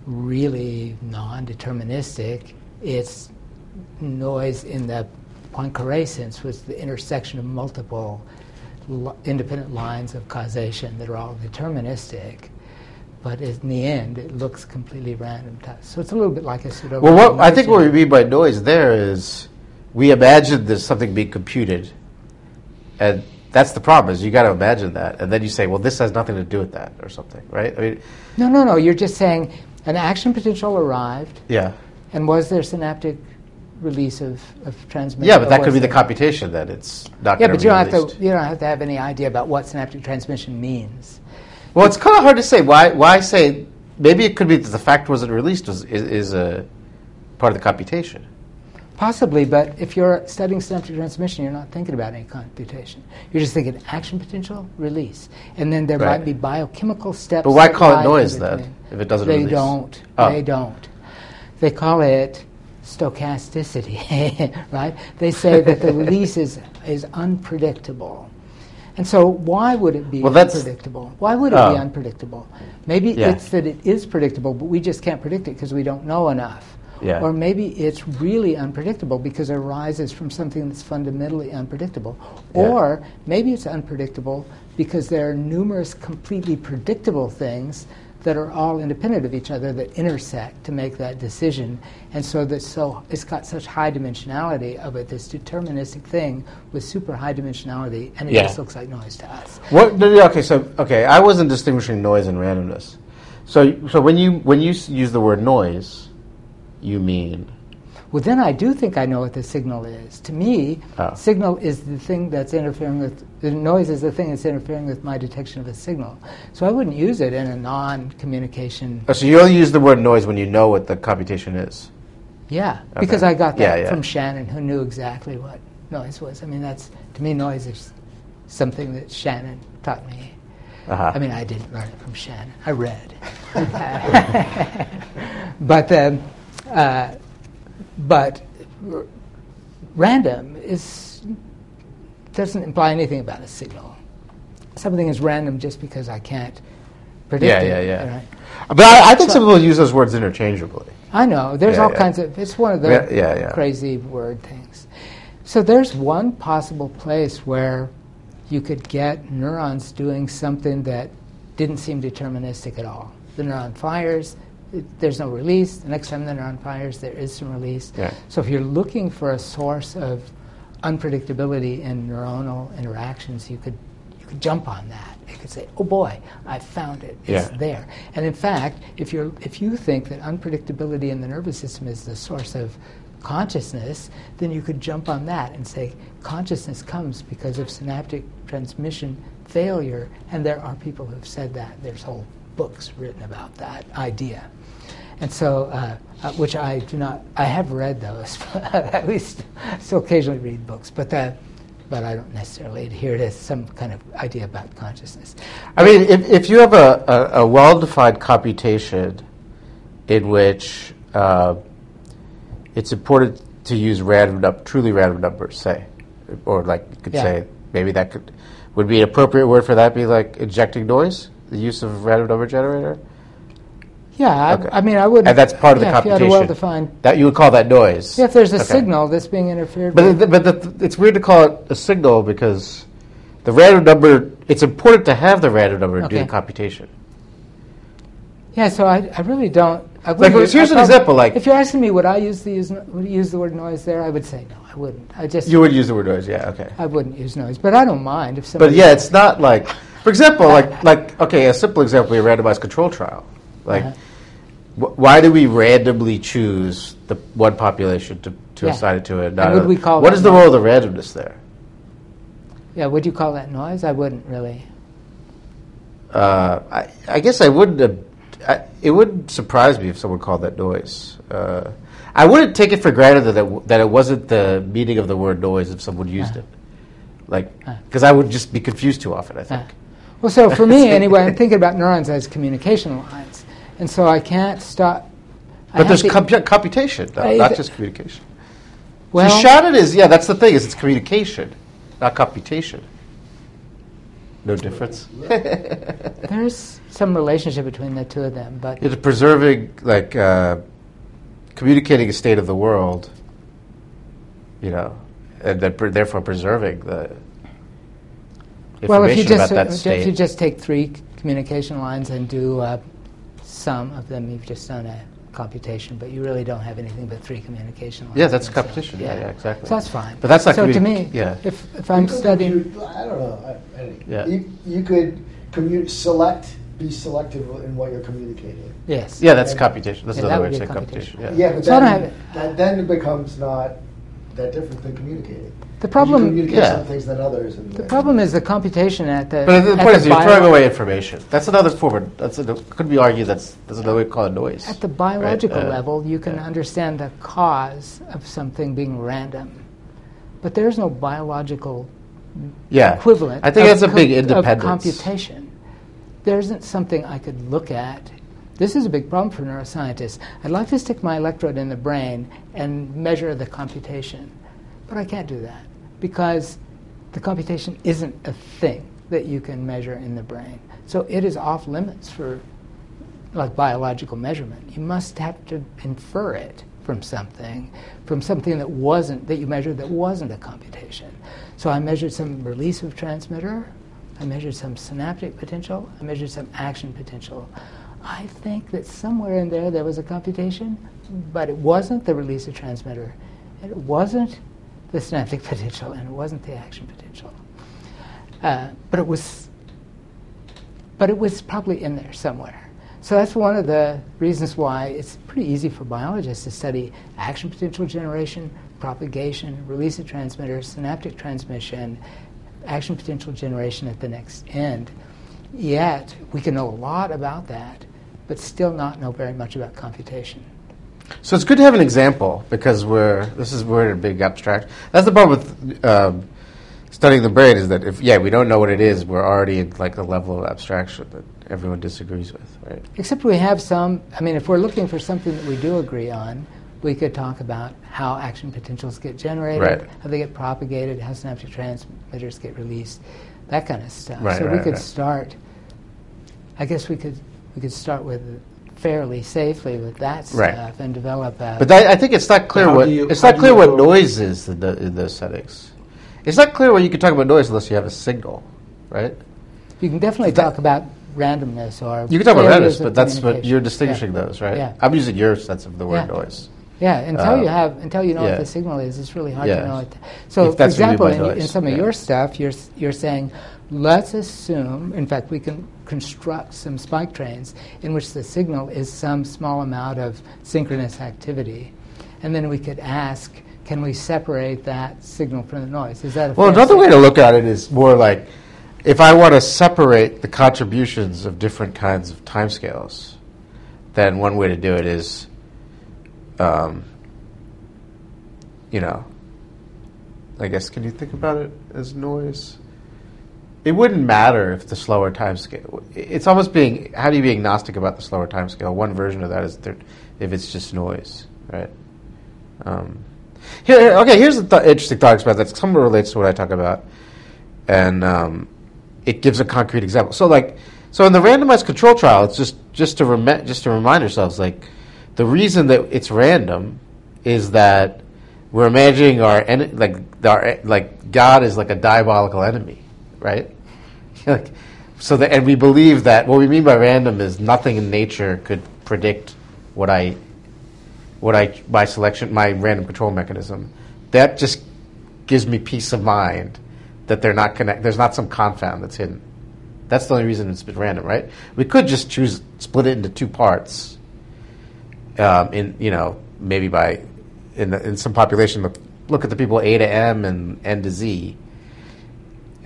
[SPEAKER 4] really non deterministic, it's noise in the Poincare sense, which is the intersection of multiple independent lines of causation that are all deterministic but in the end, it looks completely random. So it's a little bit like a sort of.
[SPEAKER 2] Well, what, I think what we mean by noise there is we imagine there's something being computed, and that's the problem. Is you got to imagine that, and then you say, well, this has nothing to do with that, or something, right? I mean,
[SPEAKER 4] no, no, no. You're just saying an action potential arrived.
[SPEAKER 2] Yeah.
[SPEAKER 4] And was there synaptic release of, of transmission?
[SPEAKER 2] Yeah, but that could be the computation that it's not.
[SPEAKER 4] Yeah, but you don't
[SPEAKER 2] released.
[SPEAKER 4] have to. You don't have to have any idea about what synaptic transmission means.
[SPEAKER 2] Well, it's kind of hard to say. Why? Why say? Maybe it could be that the fact wasn't released was, is, is a part of the computation.
[SPEAKER 4] Possibly, but if you're studying synaptic transmission, you're not thinking about any computation. You're just thinking action potential, release, and then there
[SPEAKER 2] Right.
[SPEAKER 4] might be biochemical steps.
[SPEAKER 2] But why call it noise then if it doesn't
[SPEAKER 4] They
[SPEAKER 2] release?
[SPEAKER 4] don't.
[SPEAKER 2] Oh.
[SPEAKER 4] They don't. They call it stochasticity, [laughs] right? They say that the release is, is unpredictable. And so, why would it be
[SPEAKER 2] Well, that's-
[SPEAKER 4] unpredictable? Why would it
[SPEAKER 2] Oh.
[SPEAKER 4] be ah. unpredictable? Maybe
[SPEAKER 2] Yeah.
[SPEAKER 4] it's that it is predictable, but we just can't predict it because we don't know enough.
[SPEAKER 2] Yeah.
[SPEAKER 4] Or maybe it's really unpredictable because it arises from something that's fundamentally unpredictable.
[SPEAKER 2] Yeah.
[SPEAKER 4] Or maybe it's unpredictable because there are numerous completely predictable things that are all independent of each other that intersect to make that decision. And so that so it's got such high dimensionality of it, this deterministic thing with super high dimensionality, and it
[SPEAKER 2] Yeah.
[SPEAKER 4] just looks like noise to us.
[SPEAKER 2] What? no, no, Okay, so okay, I wasn't distinguishing noise and randomness. So, so when you when you use the word noise, you mean
[SPEAKER 4] Well, then I do think I know what the signal is. To me,
[SPEAKER 2] Oh.
[SPEAKER 4] signal is the thing that's interfering with, the noise is the thing that's interfering with my detection of a signal. So I wouldn't use it in a non communication.
[SPEAKER 2] oh, so you only use the word noise when you know what the computation is.
[SPEAKER 4] Yeah,
[SPEAKER 2] Okay.
[SPEAKER 4] because I got
[SPEAKER 2] Yeah,
[SPEAKER 4] that
[SPEAKER 2] yeah.
[SPEAKER 4] from Shannon, who knew exactly what noise was. I mean, that's, to me, noise is something that Shannon taught me.
[SPEAKER 2] Uh-huh.
[SPEAKER 4] I mean, I didn't learn it from Shannon. I read. [laughs] but um, uh, but r- random is doesn't imply anything about a signal. Something is random just because I can't predict
[SPEAKER 2] Yeah,
[SPEAKER 4] it.
[SPEAKER 2] yeah, yeah.
[SPEAKER 4] right?
[SPEAKER 2] But I, I think some people use those words interchangeably.
[SPEAKER 4] I know. There's
[SPEAKER 2] Yeah,
[SPEAKER 4] all
[SPEAKER 2] yeah.
[SPEAKER 4] kinds of. It's one of the
[SPEAKER 2] yeah.
[SPEAKER 4] crazy word things. So there's one possible place where you could get neurons doing something that didn't seem deterministic at all. The neuron fires. It, there's no release. The next time the neuron fires, there is some release.
[SPEAKER 2] Yeah.
[SPEAKER 4] So if you're looking for a source of unpredictability in neuronal interactions, you could you could jump on that. You could say, "Oh boy, I found it. It's
[SPEAKER 2] Yeah.
[SPEAKER 4] there." And in fact, if you're if you think that unpredictability in the nervous system is the source of consciousness, then you could jump on that and say consciousness comes because of synaptic transmission failure, and there are people who've said that. There's whole books written about that idea. And so, uh, uh, which I do not, I have read those, [laughs] at least still occasionally read books, but that, but I don't necessarily adhere to some kind of idea about consciousness.
[SPEAKER 2] I mean, if, if you have a, a, a well-defined computation in which uh, it's important to use random, num- truly random numbers, say, or like you could
[SPEAKER 4] Yeah.
[SPEAKER 2] say, maybe that could would be an appropriate word for that. Be like injecting noise, the use of random number generator.
[SPEAKER 4] Yeah, I,
[SPEAKER 2] Okay.
[SPEAKER 4] I mean, I would.
[SPEAKER 2] And that's part of the
[SPEAKER 4] yeah, If you had a
[SPEAKER 2] computation.
[SPEAKER 4] well-defined.
[SPEAKER 2] That you would call that noise.
[SPEAKER 4] Yeah, if there's a
[SPEAKER 2] Okay.
[SPEAKER 4] signal that's being interfered
[SPEAKER 2] But
[SPEAKER 4] with.
[SPEAKER 2] the, but the, it's weird to call it a signal because the random number. It's important to have the random number to do the computation.
[SPEAKER 4] Yeah, so I, I really don't. I
[SPEAKER 2] Like, here's
[SPEAKER 4] I
[SPEAKER 2] an
[SPEAKER 4] prob-
[SPEAKER 2] example, like-
[SPEAKER 4] if you're asking me, would I use the use, would use the word noise there? I would say no. I wouldn't. I just
[SPEAKER 2] You would use the word noise, yeah, okay.
[SPEAKER 4] I wouldn't use noise, but I don't mind if somebody.
[SPEAKER 2] But yeah, it's not like, for example, like like okay, a simple example: a randomized control trial. Like,
[SPEAKER 4] Uh-huh.
[SPEAKER 2] Wh- why do we randomly choose the one population to, to
[SPEAKER 4] Yeah.
[SPEAKER 2] assign it to it?
[SPEAKER 4] And would we call
[SPEAKER 2] what is the
[SPEAKER 4] noise?
[SPEAKER 2] role of the randomness there?
[SPEAKER 4] Yeah, would you call that noise? I wouldn't really.
[SPEAKER 2] Uh, I, I guess I wouldn't. Have, I, it wouldn't surprise me if someone called that noise. Uh, I wouldn't take it for granted that it, that it wasn't the meaning of the word noise if someone used
[SPEAKER 4] Uh.
[SPEAKER 2] it. Like,
[SPEAKER 4] Uh.
[SPEAKER 2] because I would just be confused too often. I think.
[SPEAKER 4] Well, so for me [laughs] anyway, I'm thinking about neurons as communication lines, and so I can't stop.
[SPEAKER 2] But there's compu- computation, though, not just communication.
[SPEAKER 4] well,
[SPEAKER 2] so shouted is yeah, that's the thing is it's communication, not computation. No difference. [laughs]
[SPEAKER 4] there's some relationship between the two of them, but
[SPEAKER 2] It's preserving like uh, communicating a state of the world. You know, and then pre- therefore preserving the information
[SPEAKER 4] well, if you just
[SPEAKER 2] that
[SPEAKER 4] if you just take three communication lines and do uh, some of them, you've just done a computation, but you really don't have anything but three communication lines.
[SPEAKER 2] yeah, that's
[SPEAKER 4] computation.
[SPEAKER 2] competition. Yeah, yeah, exactly.
[SPEAKER 4] So that's fine.
[SPEAKER 2] But that's not
[SPEAKER 4] so to me.
[SPEAKER 2] yeah.
[SPEAKER 4] If if I'm
[SPEAKER 3] You
[SPEAKER 4] studying,
[SPEAKER 3] compute- I don't know. I, I,
[SPEAKER 2] Yeah.
[SPEAKER 3] you, you could commute, select, be selective in what you're communicating.
[SPEAKER 4] yes.
[SPEAKER 2] yeah, that's computation. That's
[SPEAKER 4] Yeah, that
[SPEAKER 2] another way
[SPEAKER 4] would
[SPEAKER 2] to say computation.
[SPEAKER 4] computation.
[SPEAKER 2] Yeah.
[SPEAKER 3] Yeah, but
[SPEAKER 4] So I don't
[SPEAKER 3] then,
[SPEAKER 4] have it.
[SPEAKER 3] that, then it becomes not that different than communicating.
[SPEAKER 4] The
[SPEAKER 3] You
[SPEAKER 4] problem.
[SPEAKER 3] communicate
[SPEAKER 2] Yeah.
[SPEAKER 3] some things than others. And
[SPEAKER 4] The problem is the computation at the.
[SPEAKER 2] But the
[SPEAKER 4] at
[SPEAKER 2] point is, you're throwing away information. That's another form of. That's a, could be argued that's that's another way to call it noise.
[SPEAKER 4] At the biological
[SPEAKER 2] Right, uh,
[SPEAKER 4] level, you can
[SPEAKER 2] yeah.
[SPEAKER 4] understand the cause of something being random, but there's no biological
[SPEAKER 2] yeah,
[SPEAKER 4] equivalent.
[SPEAKER 2] I think that's a
[SPEAKER 4] com-
[SPEAKER 2] big
[SPEAKER 4] of
[SPEAKER 2] independence.
[SPEAKER 4] computation. There isn't something I could look at. This is a big problem for neuroscientists. I'd like to stick my electrode in the brain and measure the computation, but I can't do that because the computation isn't a thing that you can measure in the brain. So it is off limits for like biological measurement. You must have to infer it from something, from something that wasn't that you measured that wasn't a computation. So I measured some release of transmitter, I measured some synaptic potential, I measured some action potential. I think that somewhere in there there was a computation, but it wasn't the release of transmitter, it wasn't the synaptic potential, and it wasn't the action potential. Uh, but it was but it was probably in there somewhere. So that's one of the reasons why it's pretty easy for biologists to study action potential generation, propagation, release of transmitters, synaptic transmission, action potential generation at the next end. Yet we can know a lot about that, but still not know very much about computation.
[SPEAKER 2] So it's good to have an example because we're this is we're in a big abstract. That's the problem with um, studying the brain is that if yeah we don't know what it is, we're already in like a level of abstraction that everyone disagrees with, right?
[SPEAKER 4] Except we have some, I mean, if we're looking for something that we do agree on, we could talk about how action potentials get generated,
[SPEAKER 2] Right.
[SPEAKER 4] how they get propagated, how synaptic transmitters get released, that kind of stuff.
[SPEAKER 2] Right,
[SPEAKER 4] so we could
[SPEAKER 2] right.
[SPEAKER 4] start, I guess we could, we could start with fairly safely with that stuff
[SPEAKER 2] Right.
[SPEAKER 4] and develop that.
[SPEAKER 2] But that, I think it's not clear
[SPEAKER 5] How
[SPEAKER 2] what
[SPEAKER 5] you-
[SPEAKER 2] it's not clear what noise is in, the, in those settings. It's not clear what you can talk about noise unless you have a signal, right?
[SPEAKER 4] you can definitely
[SPEAKER 2] that-
[SPEAKER 4] talk about randomness or.
[SPEAKER 2] You can talk about randomness, but that's what you're distinguishing
[SPEAKER 4] Yeah.
[SPEAKER 2] those, right?
[SPEAKER 4] Yeah.
[SPEAKER 2] I'm using your sense of the word
[SPEAKER 4] Yeah.
[SPEAKER 2] noise.
[SPEAKER 4] Yeah, until
[SPEAKER 2] Uh,
[SPEAKER 4] you have, until you know
[SPEAKER 2] yeah.
[SPEAKER 4] what the signal is, it's really hard
[SPEAKER 2] Yeah.
[SPEAKER 4] to know it. So,
[SPEAKER 2] If
[SPEAKER 4] for
[SPEAKER 2] that's what you mean
[SPEAKER 4] example, in, in some of
[SPEAKER 2] yeah.
[SPEAKER 4] your stuff, you're you're saying, let's assume. In fact, we can construct some spike trains in which the signal is some small amount of synchronous activity, and then we could ask, can we separate that signal from the noise? Is that a
[SPEAKER 2] Well, another way to look at it is more like if I want to separate the contributions of different kinds of timescales, then one way to do it is, um, you know, I guess, can you think about it as noise? It wouldn't matter if the slower time scale. It's almost being, how do you be agnostic about the slower time scale? One version of that is there, if it's just noise, right? Um, here, okay, here's the th- interesting thought experiment that somewhat relates to what I talk about, and um, it gives a concrete example. So, like, So in the randomized control trial, it's just just to rem- just to remind ourselves, like the reason that it's random is that we're imagining our en- like our like God is like a diabolical enemy, right? [laughs] like, so that and we believe that what we mean by random is nothing in nature could predict what I what I my selection my random control mechanism. That just gives me peace of mind that they're not connect. There's not some confound that's hidden. That's the only reason it's been random, right? We could just choose split it into two parts. Um, in you know maybe by in the, in some population look, look at the people A to M and N to Z.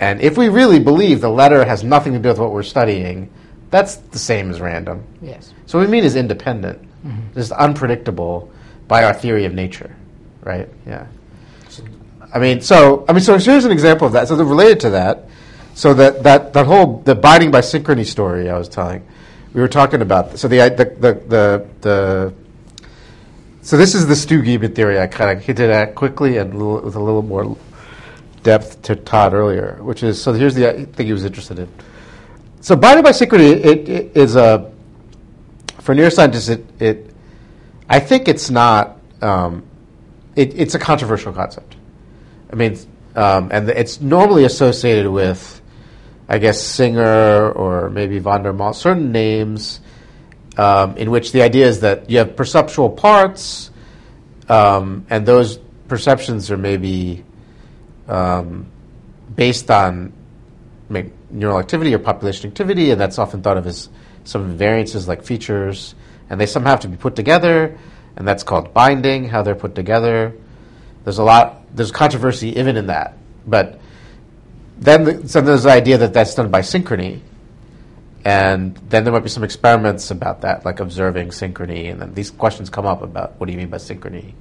[SPEAKER 2] And if we really believe the letter has nothing to do with what we're studying, that's the same as random.
[SPEAKER 4] Yes.
[SPEAKER 2] So what we mean is independent, mm-hmm. just unpredictable by our theory of nature, right? Yeah. I mean, so I mean, so here's an example of that. So related to that, so that that that whole the binding by synchrony story I was telling, we were talking about. So the the the the, the so this is the Stu Geman theory. I kind of hinted at quickly and with a little more depth to Todd earlier, which is so. Here's the thing he was interested in. So binding by synchrony it, it is a for neuroscientists. It, it I think it's not. Um, it, it's a controversial concept. I mean, um, and it's normally associated with, I guess, Singer or maybe von der Maal, certain names um, in which the idea is that you have perceptual parts, um, and those perceptions are maybe um, based on neural activity or population activity, and that's often thought of as some variances like features, and they somehow have to be put together, and that's called binding, how they're put together. There's a lot, there's controversy even in that, but then the, so there's the idea that that's done by synchrony, and then there might be some experiments about that, like observing synchrony, and then these questions come up about what do you mean by synchrony?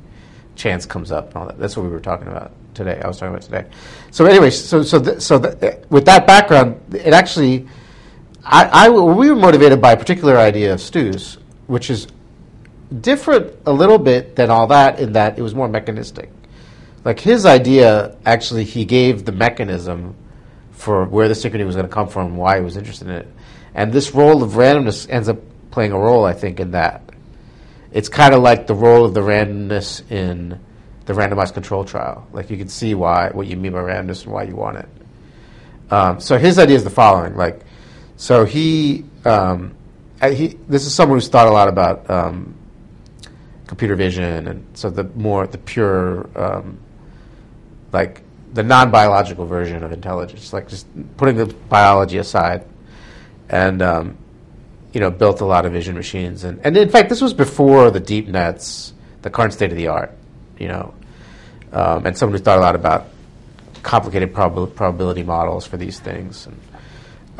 [SPEAKER 2] Chance comes up, and all that. That's what we were talking about today. I was talking about today. So, anyway, so so th- so th- with that background, it actually, I, I we were motivated by a particular idea of Stu's, which is different a little bit than all that in that it was more mechanistic. Like his idea, actually, he gave the mechanism for where the synchrony was going to come from, why he was interested in it. And this role of randomness ends up playing a role, I think, in that. It's kind of like the role of the randomness in the randomized control trial. Like you can see why what you mean by randomness and why you want it. Um, so his idea is the following: like, so he, um, he, this is someone who's thought a lot about um, computer vision, and so the more the pure, um, like the non-biological version of intelligence, like just putting the biology aside, and um, you know, built a lot of vision machines, and and in fact, this was before the deep nets, the current state of the art, you know, um, and someone who thought a lot about complicated prob- probability models for these things, and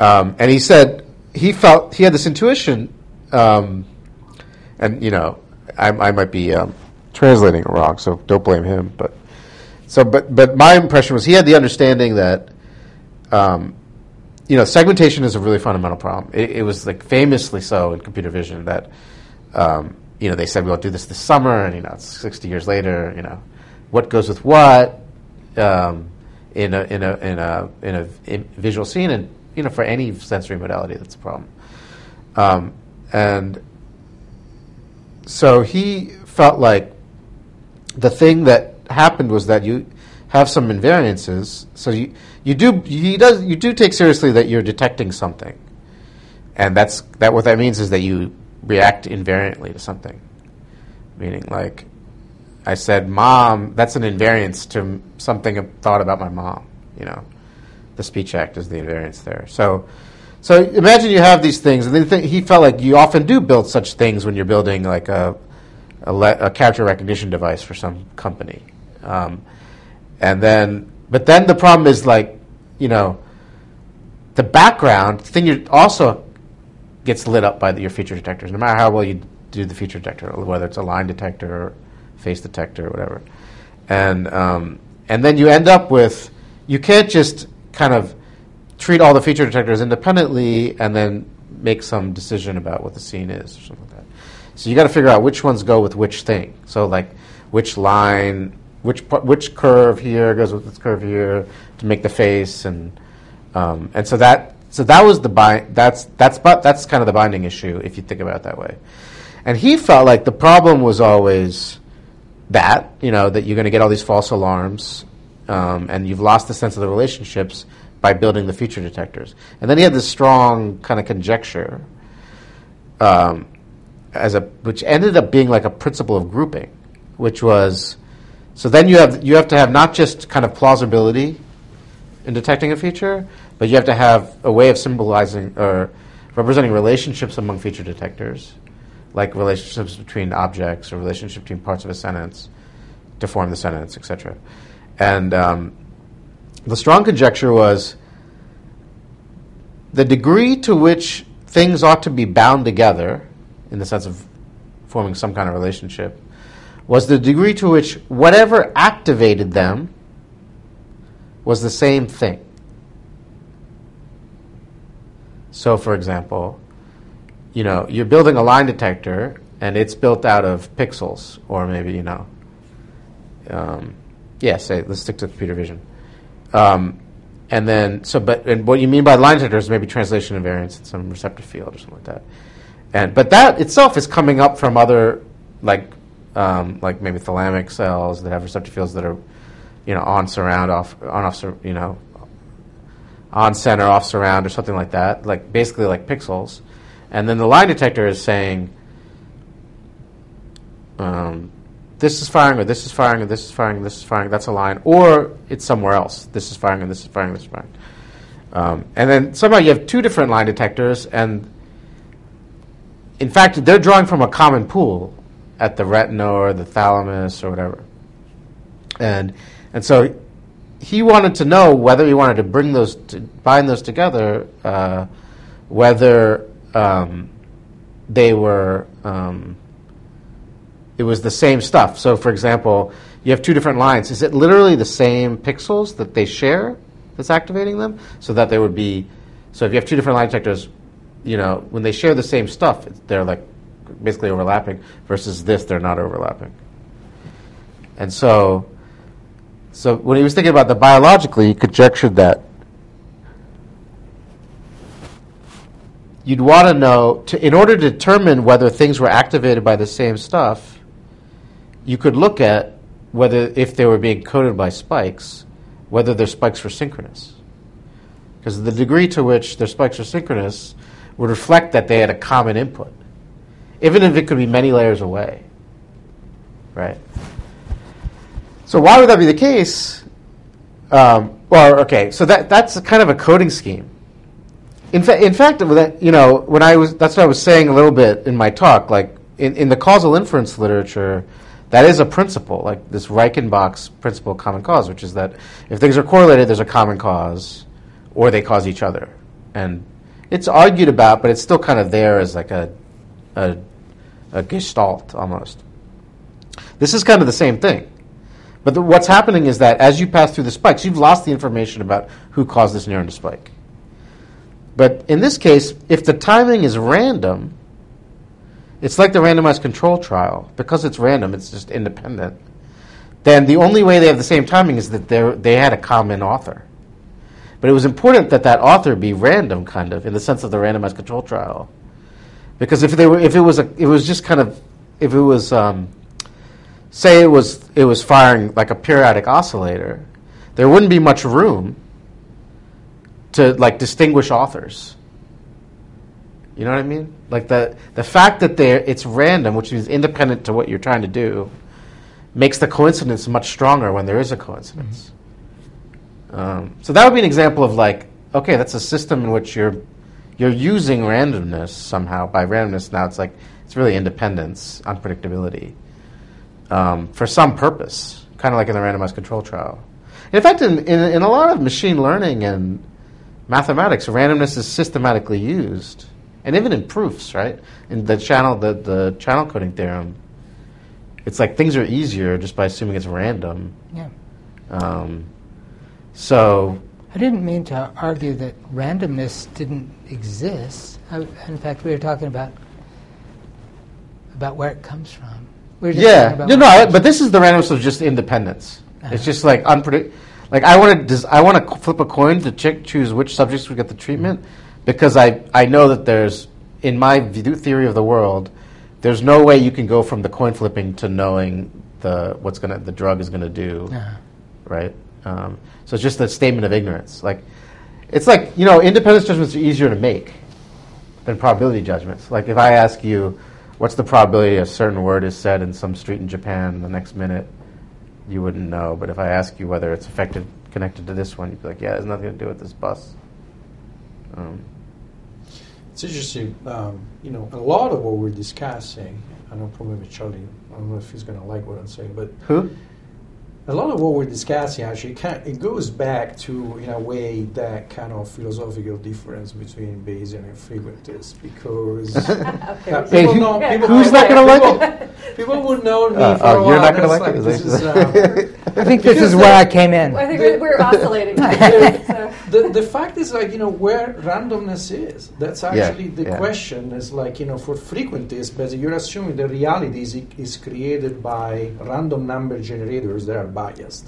[SPEAKER 2] um, and he said he felt he had this intuition, um, and you know, I, I might be um, translating it wrong, so don't blame him, but so but but my impression was he had the understanding that. Um, you know, segmentation is a really fundamental problem. It, it, was like famously so in computer vision that, um, you know, they said we'll do this this summer, and you know, it's 60 years later. You know, what goes with what um, in a in a in a in a visual scene, and you know, for any sensory modality, that's a problem. Um, and so he felt like the thing that happened was that you have some invariances. So you you do he does you do take seriously that you're detecting something, and that's that. What that means is that you react invariantly to something, meaning like I said, "Mom." That's an invariance to something I thought about my mom. You know, the speech act is the invariance there. So. So imagine you have these things, and th- he felt like you often do build such things when you're building like a a, le- a character recognition device for some company, um, and then but then the problem is like, you know, the background thing you also gets lit up by the, your feature detectors, no matter how well you do the feature detector, whether it's a line detector or face detector or whatever. And um, and then you end up with you can't just kind of treat all the feature detectors independently and then make some decision about what the scene is or something like that. So you got to figure out which ones go with which thing. So like which line which which curve here goes with this curve here to make the face, and um, and so that So that was the bind. That's that's but that's kind of the binding issue if you think about it that way. And he felt like the problem was always that you know that you're going to get all these false alarms, um, and you've lost the sense of the relationships by building the feature detectors. And then he had this strong kind of conjecture, um, as a which ended up being like a principle of grouping, which was so then you have you have to have not just kind of plausibility in detecting a feature, but you have to have a way of symbolizing or representing relationships among feature detectors, like relationships between objects or relationship between parts of a sentence to form the sentence, etc. And um, the strong conjecture was the degree to which things ought to be bound together, in the sense of forming some kind of relationship, was the degree to which whatever activated them was the same thing. So, for example, you know, you're building a line detector and it's built out of pixels, or maybe, you know, um, yeah, say, let's stick to computer vision. Um, and then, so, but, and what you mean by line detector is maybe translation invariance in some receptor field or something like that. And, but that itself is coming up from other, like, um, like maybe thalamic cells that have receptor fields that are, you know, on surround, off, on off, you know, on center, off surround, or something like that, like basically like pixels. And then the line detector is saying, um, this is firing, or this is firing, or this is firing, this is firing. That's a line, or it's somewhere else. This is firing, and this is firing, this is firing. Um, and then somehow you have two different line detectors, and in fact, they're drawing from a common pool at the retina or the thalamus or whatever. And and so he wanted to know whether he wanted to bring those, to bind those together, uh, whether um, they were, um, it was the same stuff. So, for example, you have two different lines. Is it literally the same pixels that they share that's activating them? So that there would be, so if you have two different line detectors, you know, when they share the same stuff, they're like basically overlapping, versus this, they're not overlapping. And so, so when he was thinking about the biologically, he conjectured that you'd want to know, in order to determine whether things were activated by the same stuff, you could look at whether, if they were being coded by spikes, whether their spikes were synchronous. Because the degree to which their spikes are synchronous would reflect that they had a common input, even if it could be many layers away. Right? So why would that be the case? Um, well, okay, so that that's kind of a coding scheme. In, fa- in fact, you know, when I was that's what I was saying a little bit in my talk. Like in, in the causal inference literature, that is a principle, like this Reichenbach's principle of common cause, which is that if things are correlated, there's a common cause, or they cause each other, and it's argued about, but it's still kind of there as like a a, a gestalt almost. This is kind of the same thing. But the, what's happening is that as you pass through the spikes, you've lost the information about who caused this neuron to spike. But in this case, if the timing is random, it's like the randomized control trial. Because it's random, it's just independent. Then the only way they have the same timing is that they had a common author. But it was important that that author be random, kind of, in the sense of the randomized control trial. Because if they were, if it was a, it was just kind of, if it was um, say it was it was firing like a periodic oscillator, there wouldn't be much room to like distinguish authors. You know what I mean? Like the the fact that they it's random, which is independent to what you're trying to do, makes the coincidence much stronger when there is a coincidence. Mm-hmm. Um, so that would be an example of like, okay, that's a system in which you're you're using randomness somehow. By randomness, now it's like it's really independence, unpredictability um, for some purpose, kind of like in the randomized control trial. In fact, in, in, in, a lot of machine learning and mathematics, randomness is systematically used, and even in proofs, right? In the channel, the, the channel coding theorem, it's like things are easier just by assuming it's random.
[SPEAKER 4] Yeah.
[SPEAKER 2] Um, so.
[SPEAKER 4] I didn't mean to argue that randomness didn't exist. I, in fact, we were talking about about where it comes from
[SPEAKER 2] yeah, no, no, but this is the randomness of just independence. Uh-huh. It's just like unpredict. Like I want to, I want to flip a coin to ch- choose which subjects would get the treatment, because I, I know that there's, in my view, theory of the world, there's no way you can go from the coin flipping to knowing the what's gonna the drug is gonna do,
[SPEAKER 4] Yeah.
[SPEAKER 2] right? Um, so it's just a statement of ignorance. Like it's like you know, independence judgments are easier to make than probability judgments. Like if I ask you, what's the probability a certain word is said in some street in Japan the next minute, you wouldn't know. But if I ask you whether it's affected connected to this one, you'd be like, yeah, it has nothing to do with this bus. Um,
[SPEAKER 5] It's interesting, um, you know, a lot of what we're discussing, I don't know probably Charlie, I don't know if he's going to like what I'm saying, but
[SPEAKER 2] who?
[SPEAKER 5] A lot of what we're discussing actually kind it goes back to in a way that kind of philosophical difference between Bayesian and frequentist because [laughs] [laughs]
[SPEAKER 1] Okay,
[SPEAKER 5] uh, people
[SPEAKER 2] who-
[SPEAKER 5] know people
[SPEAKER 2] who's not gonna like
[SPEAKER 5] people, [laughs] people would know me
[SPEAKER 2] Uh,
[SPEAKER 5] for
[SPEAKER 2] oh,
[SPEAKER 5] a
[SPEAKER 2] you're
[SPEAKER 5] while.
[SPEAKER 2] not gonna
[SPEAKER 5] That's
[SPEAKER 2] like it?
[SPEAKER 5] this
[SPEAKER 2] Is
[SPEAKER 5] is, uh,
[SPEAKER 4] I think this is where I came in.
[SPEAKER 1] I think we're, we're oscillating. so.
[SPEAKER 5] the, the fact is like you know where randomness is that's
[SPEAKER 2] Yeah,
[SPEAKER 5] actually the
[SPEAKER 2] yeah.
[SPEAKER 5] question is like you know for frequentists but you're assuming the reality is, is created by random number generators that are biased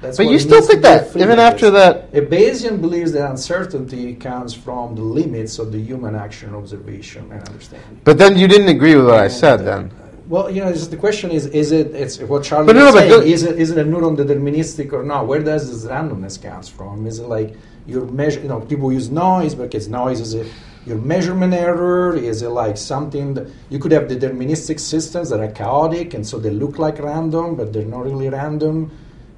[SPEAKER 5] that's
[SPEAKER 2] But you still think that even after that,
[SPEAKER 5] a Bayesian believes that uncertainty comes from the limits of the human action observation and understanding
[SPEAKER 2] but then you didn't agree with what I said.
[SPEAKER 5] uh,
[SPEAKER 2] Then
[SPEAKER 5] well, you know, the question is: Is it? It's what Charlie
[SPEAKER 2] But no,
[SPEAKER 5] was
[SPEAKER 2] but
[SPEAKER 5] saying. is it? Is it a neuron deterministic or not? Where does this randomness comes from? Is it like your measure? You know, people use noise because noise is it your measurement error? Is it like something that you could have deterministic systems that are chaotic and so they look like random, but they're not really random?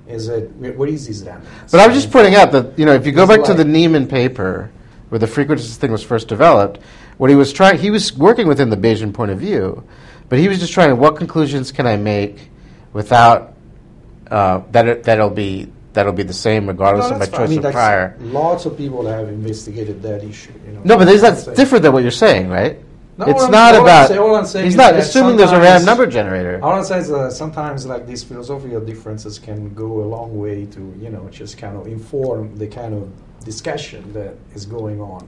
[SPEAKER 5] Is it? What is this randomness?
[SPEAKER 2] But I was just pointing out that you know if you go back to the
[SPEAKER 5] like-
[SPEAKER 2] Neyman paper, where the frequentist thing was first developed, what he was trying, he was working within the Bayesian point of view, but he was just trying what conclusions can I make without uh, that it, that'll be that'll be the same regardless
[SPEAKER 5] No,
[SPEAKER 2] of my choice
[SPEAKER 5] I mean,
[SPEAKER 2] of prior.
[SPEAKER 5] Lots of people have investigated that issue. You know,
[SPEAKER 2] No, but is
[SPEAKER 5] That's
[SPEAKER 2] that different than what you're saying, right?
[SPEAKER 5] No,
[SPEAKER 2] it's not
[SPEAKER 5] all
[SPEAKER 2] about.
[SPEAKER 5] say- all
[SPEAKER 2] he's not assuming there's a random number generator.
[SPEAKER 5] All I'm saying is that sometimes like these philosophical differences can go a long way to you know just kind of inform the kind of discussion that is going on.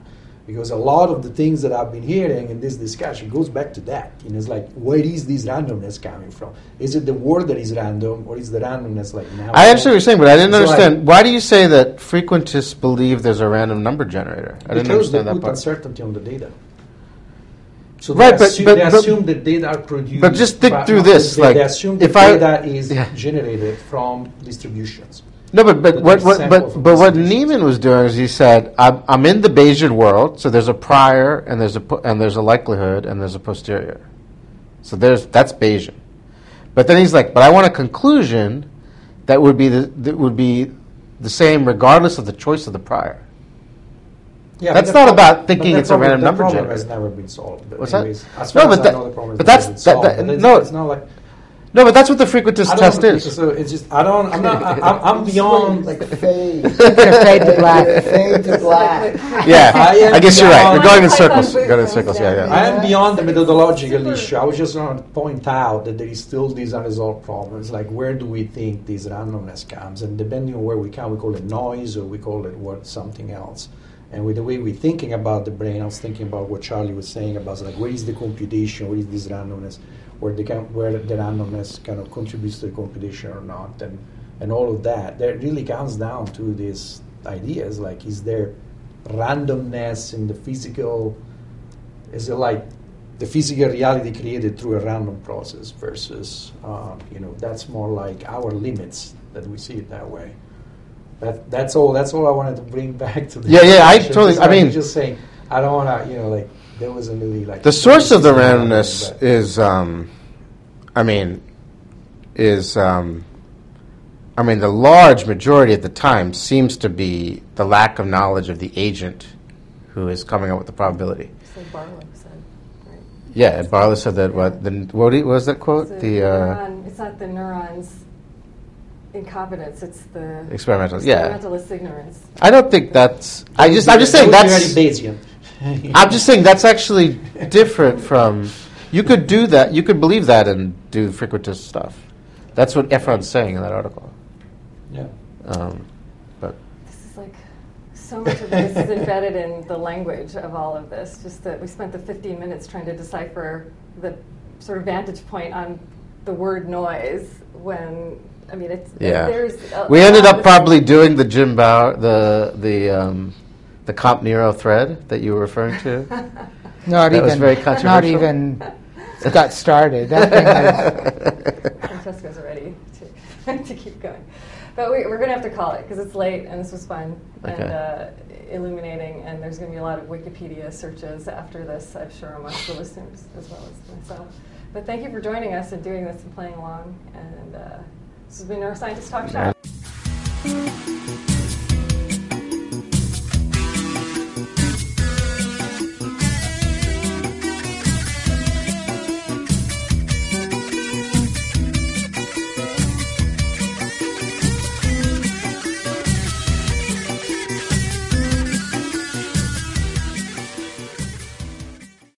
[SPEAKER 5] Because a lot of the things that I've been hearing in this discussion goes back to that. You know, it's like where is this randomness coming from? Is it the word that is random, or is the randomness like now?
[SPEAKER 2] I understand what you're saying, but I didn't
[SPEAKER 5] like-
[SPEAKER 2] understand. Why do you say that frequentists believe there's a random number generator? I didn't
[SPEAKER 5] because they
[SPEAKER 2] understand that
[SPEAKER 5] put
[SPEAKER 2] part.
[SPEAKER 5] uncertainty on the data. So
[SPEAKER 2] Right,
[SPEAKER 5] they,
[SPEAKER 2] but-
[SPEAKER 5] assume,
[SPEAKER 2] but-
[SPEAKER 5] they
[SPEAKER 2] but-
[SPEAKER 5] assume the data are produced.
[SPEAKER 2] but just think through this,
[SPEAKER 5] They,
[SPEAKER 2] like,
[SPEAKER 5] they assume
[SPEAKER 2] if I-
[SPEAKER 5] data is
[SPEAKER 2] Yeah.
[SPEAKER 5] generated from distributions.
[SPEAKER 2] No, but but what, what but but what. Neyman was doing is he said, I'm, "I'm in the Bayesian world, so there's a prior and there's a and there's a likelihood and there's a posterior, so there's that's Bayesian." But then he's like, "But I want a conclusion that would be the that would be the same regardless of the choice of the prior."
[SPEAKER 5] Yeah,
[SPEAKER 2] That's not
[SPEAKER 5] problem-
[SPEAKER 2] about thinking
[SPEAKER 5] the
[SPEAKER 2] it's a
[SPEAKER 5] problem-
[SPEAKER 2] random
[SPEAKER 5] the
[SPEAKER 2] number
[SPEAKER 5] problem
[SPEAKER 2] generator.
[SPEAKER 5] has never been solved.
[SPEAKER 2] What's that?
[SPEAKER 5] anyways,
[SPEAKER 2] No, but that-
[SPEAKER 5] the problem
[SPEAKER 2] but that's- that- that- no.
[SPEAKER 5] it's not like
[SPEAKER 2] No, but that's what the frequentist test is.
[SPEAKER 5] So it's just I don't. I'm not. I, I'm, I'm [laughs] beyond.
[SPEAKER 3] like fade,
[SPEAKER 4] Fade to black.
[SPEAKER 3] fade to black. [laughs]
[SPEAKER 2] Yeah,
[SPEAKER 5] I
[SPEAKER 2] I guess you're right.
[SPEAKER 5] beyond-
[SPEAKER 2] We're going in circles.
[SPEAKER 1] boot [laughs]
[SPEAKER 2] We're going in circles. Yeah,
[SPEAKER 1] yeah.
[SPEAKER 2] yeah.
[SPEAKER 5] I am beyond the methodological issue. I was just going to point out that there is still these unresolved problems. Like, where do we think this randomness comes? And depending on where we come, we call it noise or we call it what something else. And with the way we're thinking about the brain, I was thinking about what Charlie was saying about like where is the computation, where is this randomness, where the where the randomness kind of contributes to the competition or not, and and all of that. That really comes down to these ideas like is there randomness in the physical is it like the physical reality created through a random process versus uh, you know that's more like our limits that we see it that way that that's all that's all i wanted to bring [laughs] back to the
[SPEAKER 2] Yeah, yeah, I totally- I mean-
[SPEAKER 5] just saying i don't want to you know like there wasn't really like
[SPEAKER 2] The source of the
[SPEAKER 5] but-
[SPEAKER 2] randomness is, um, I mean, is, um, I mean, the large majority at the time seems to be the lack of knowledge of the agent who is coming up with the probability.
[SPEAKER 1] So Barlow said, right?
[SPEAKER 2] Yeah, and Barlow said that. What the what was that quote?
[SPEAKER 1] So
[SPEAKER 2] The uh,
[SPEAKER 1] neuron, it's not the neurons' incompetence; it's the
[SPEAKER 2] experimental. Yeah,
[SPEAKER 1] experimentalist ignorance.
[SPEAKER 2] I don't think that's. I just I'm just saying
[SPEAKER 5] That
[SPEAKER 2] that's.
[SPEAKER 5] would be very Bayesian. [laughs]
[SPEAKER 2] I'm just saying that's actually different from. You could do that. You could believe that and do frequentist stuff. That's what Efron's saying in that article.
[SPEAKER 5] yeah
[SPEAKER 2] Um, but
[SPEAKER 1] This is like so much of this is embedded in the language of all of this. Just that we spent the 15 minutes trying to decipher the sort of vantage point on the word noise when I mean it's
[SPEAKER 2] Yeah.
[SPEAKER 1] there's a
[SPEAKER 2] we ended up probably doing the Jim Bauer, the the um, the Comp Neuro thread that you were referring to. [laughs]
[SPEAKER 4] Not
[SPEAKER 2] That
[SPEAKER 4] even,
[SPEAKER 2] was very controversial.
[SPEAKER 4] Not even got started. That thing has, [laughs]
[SPEAKER 1] Francesco's ready to, [laughs] to keep going. But we, we're going to have to call it because it's late and this was fun
[SPEAKER 2] Okay.
[SPEAKER 1] and uh, illuminating. And there's going to be a lot of Wikipedia searches after this, I'm sure, amongst the listeners as well as myself. But thank you for joining us and doing this and playing along. And uh, this has been Neuroscientist Talk Shop.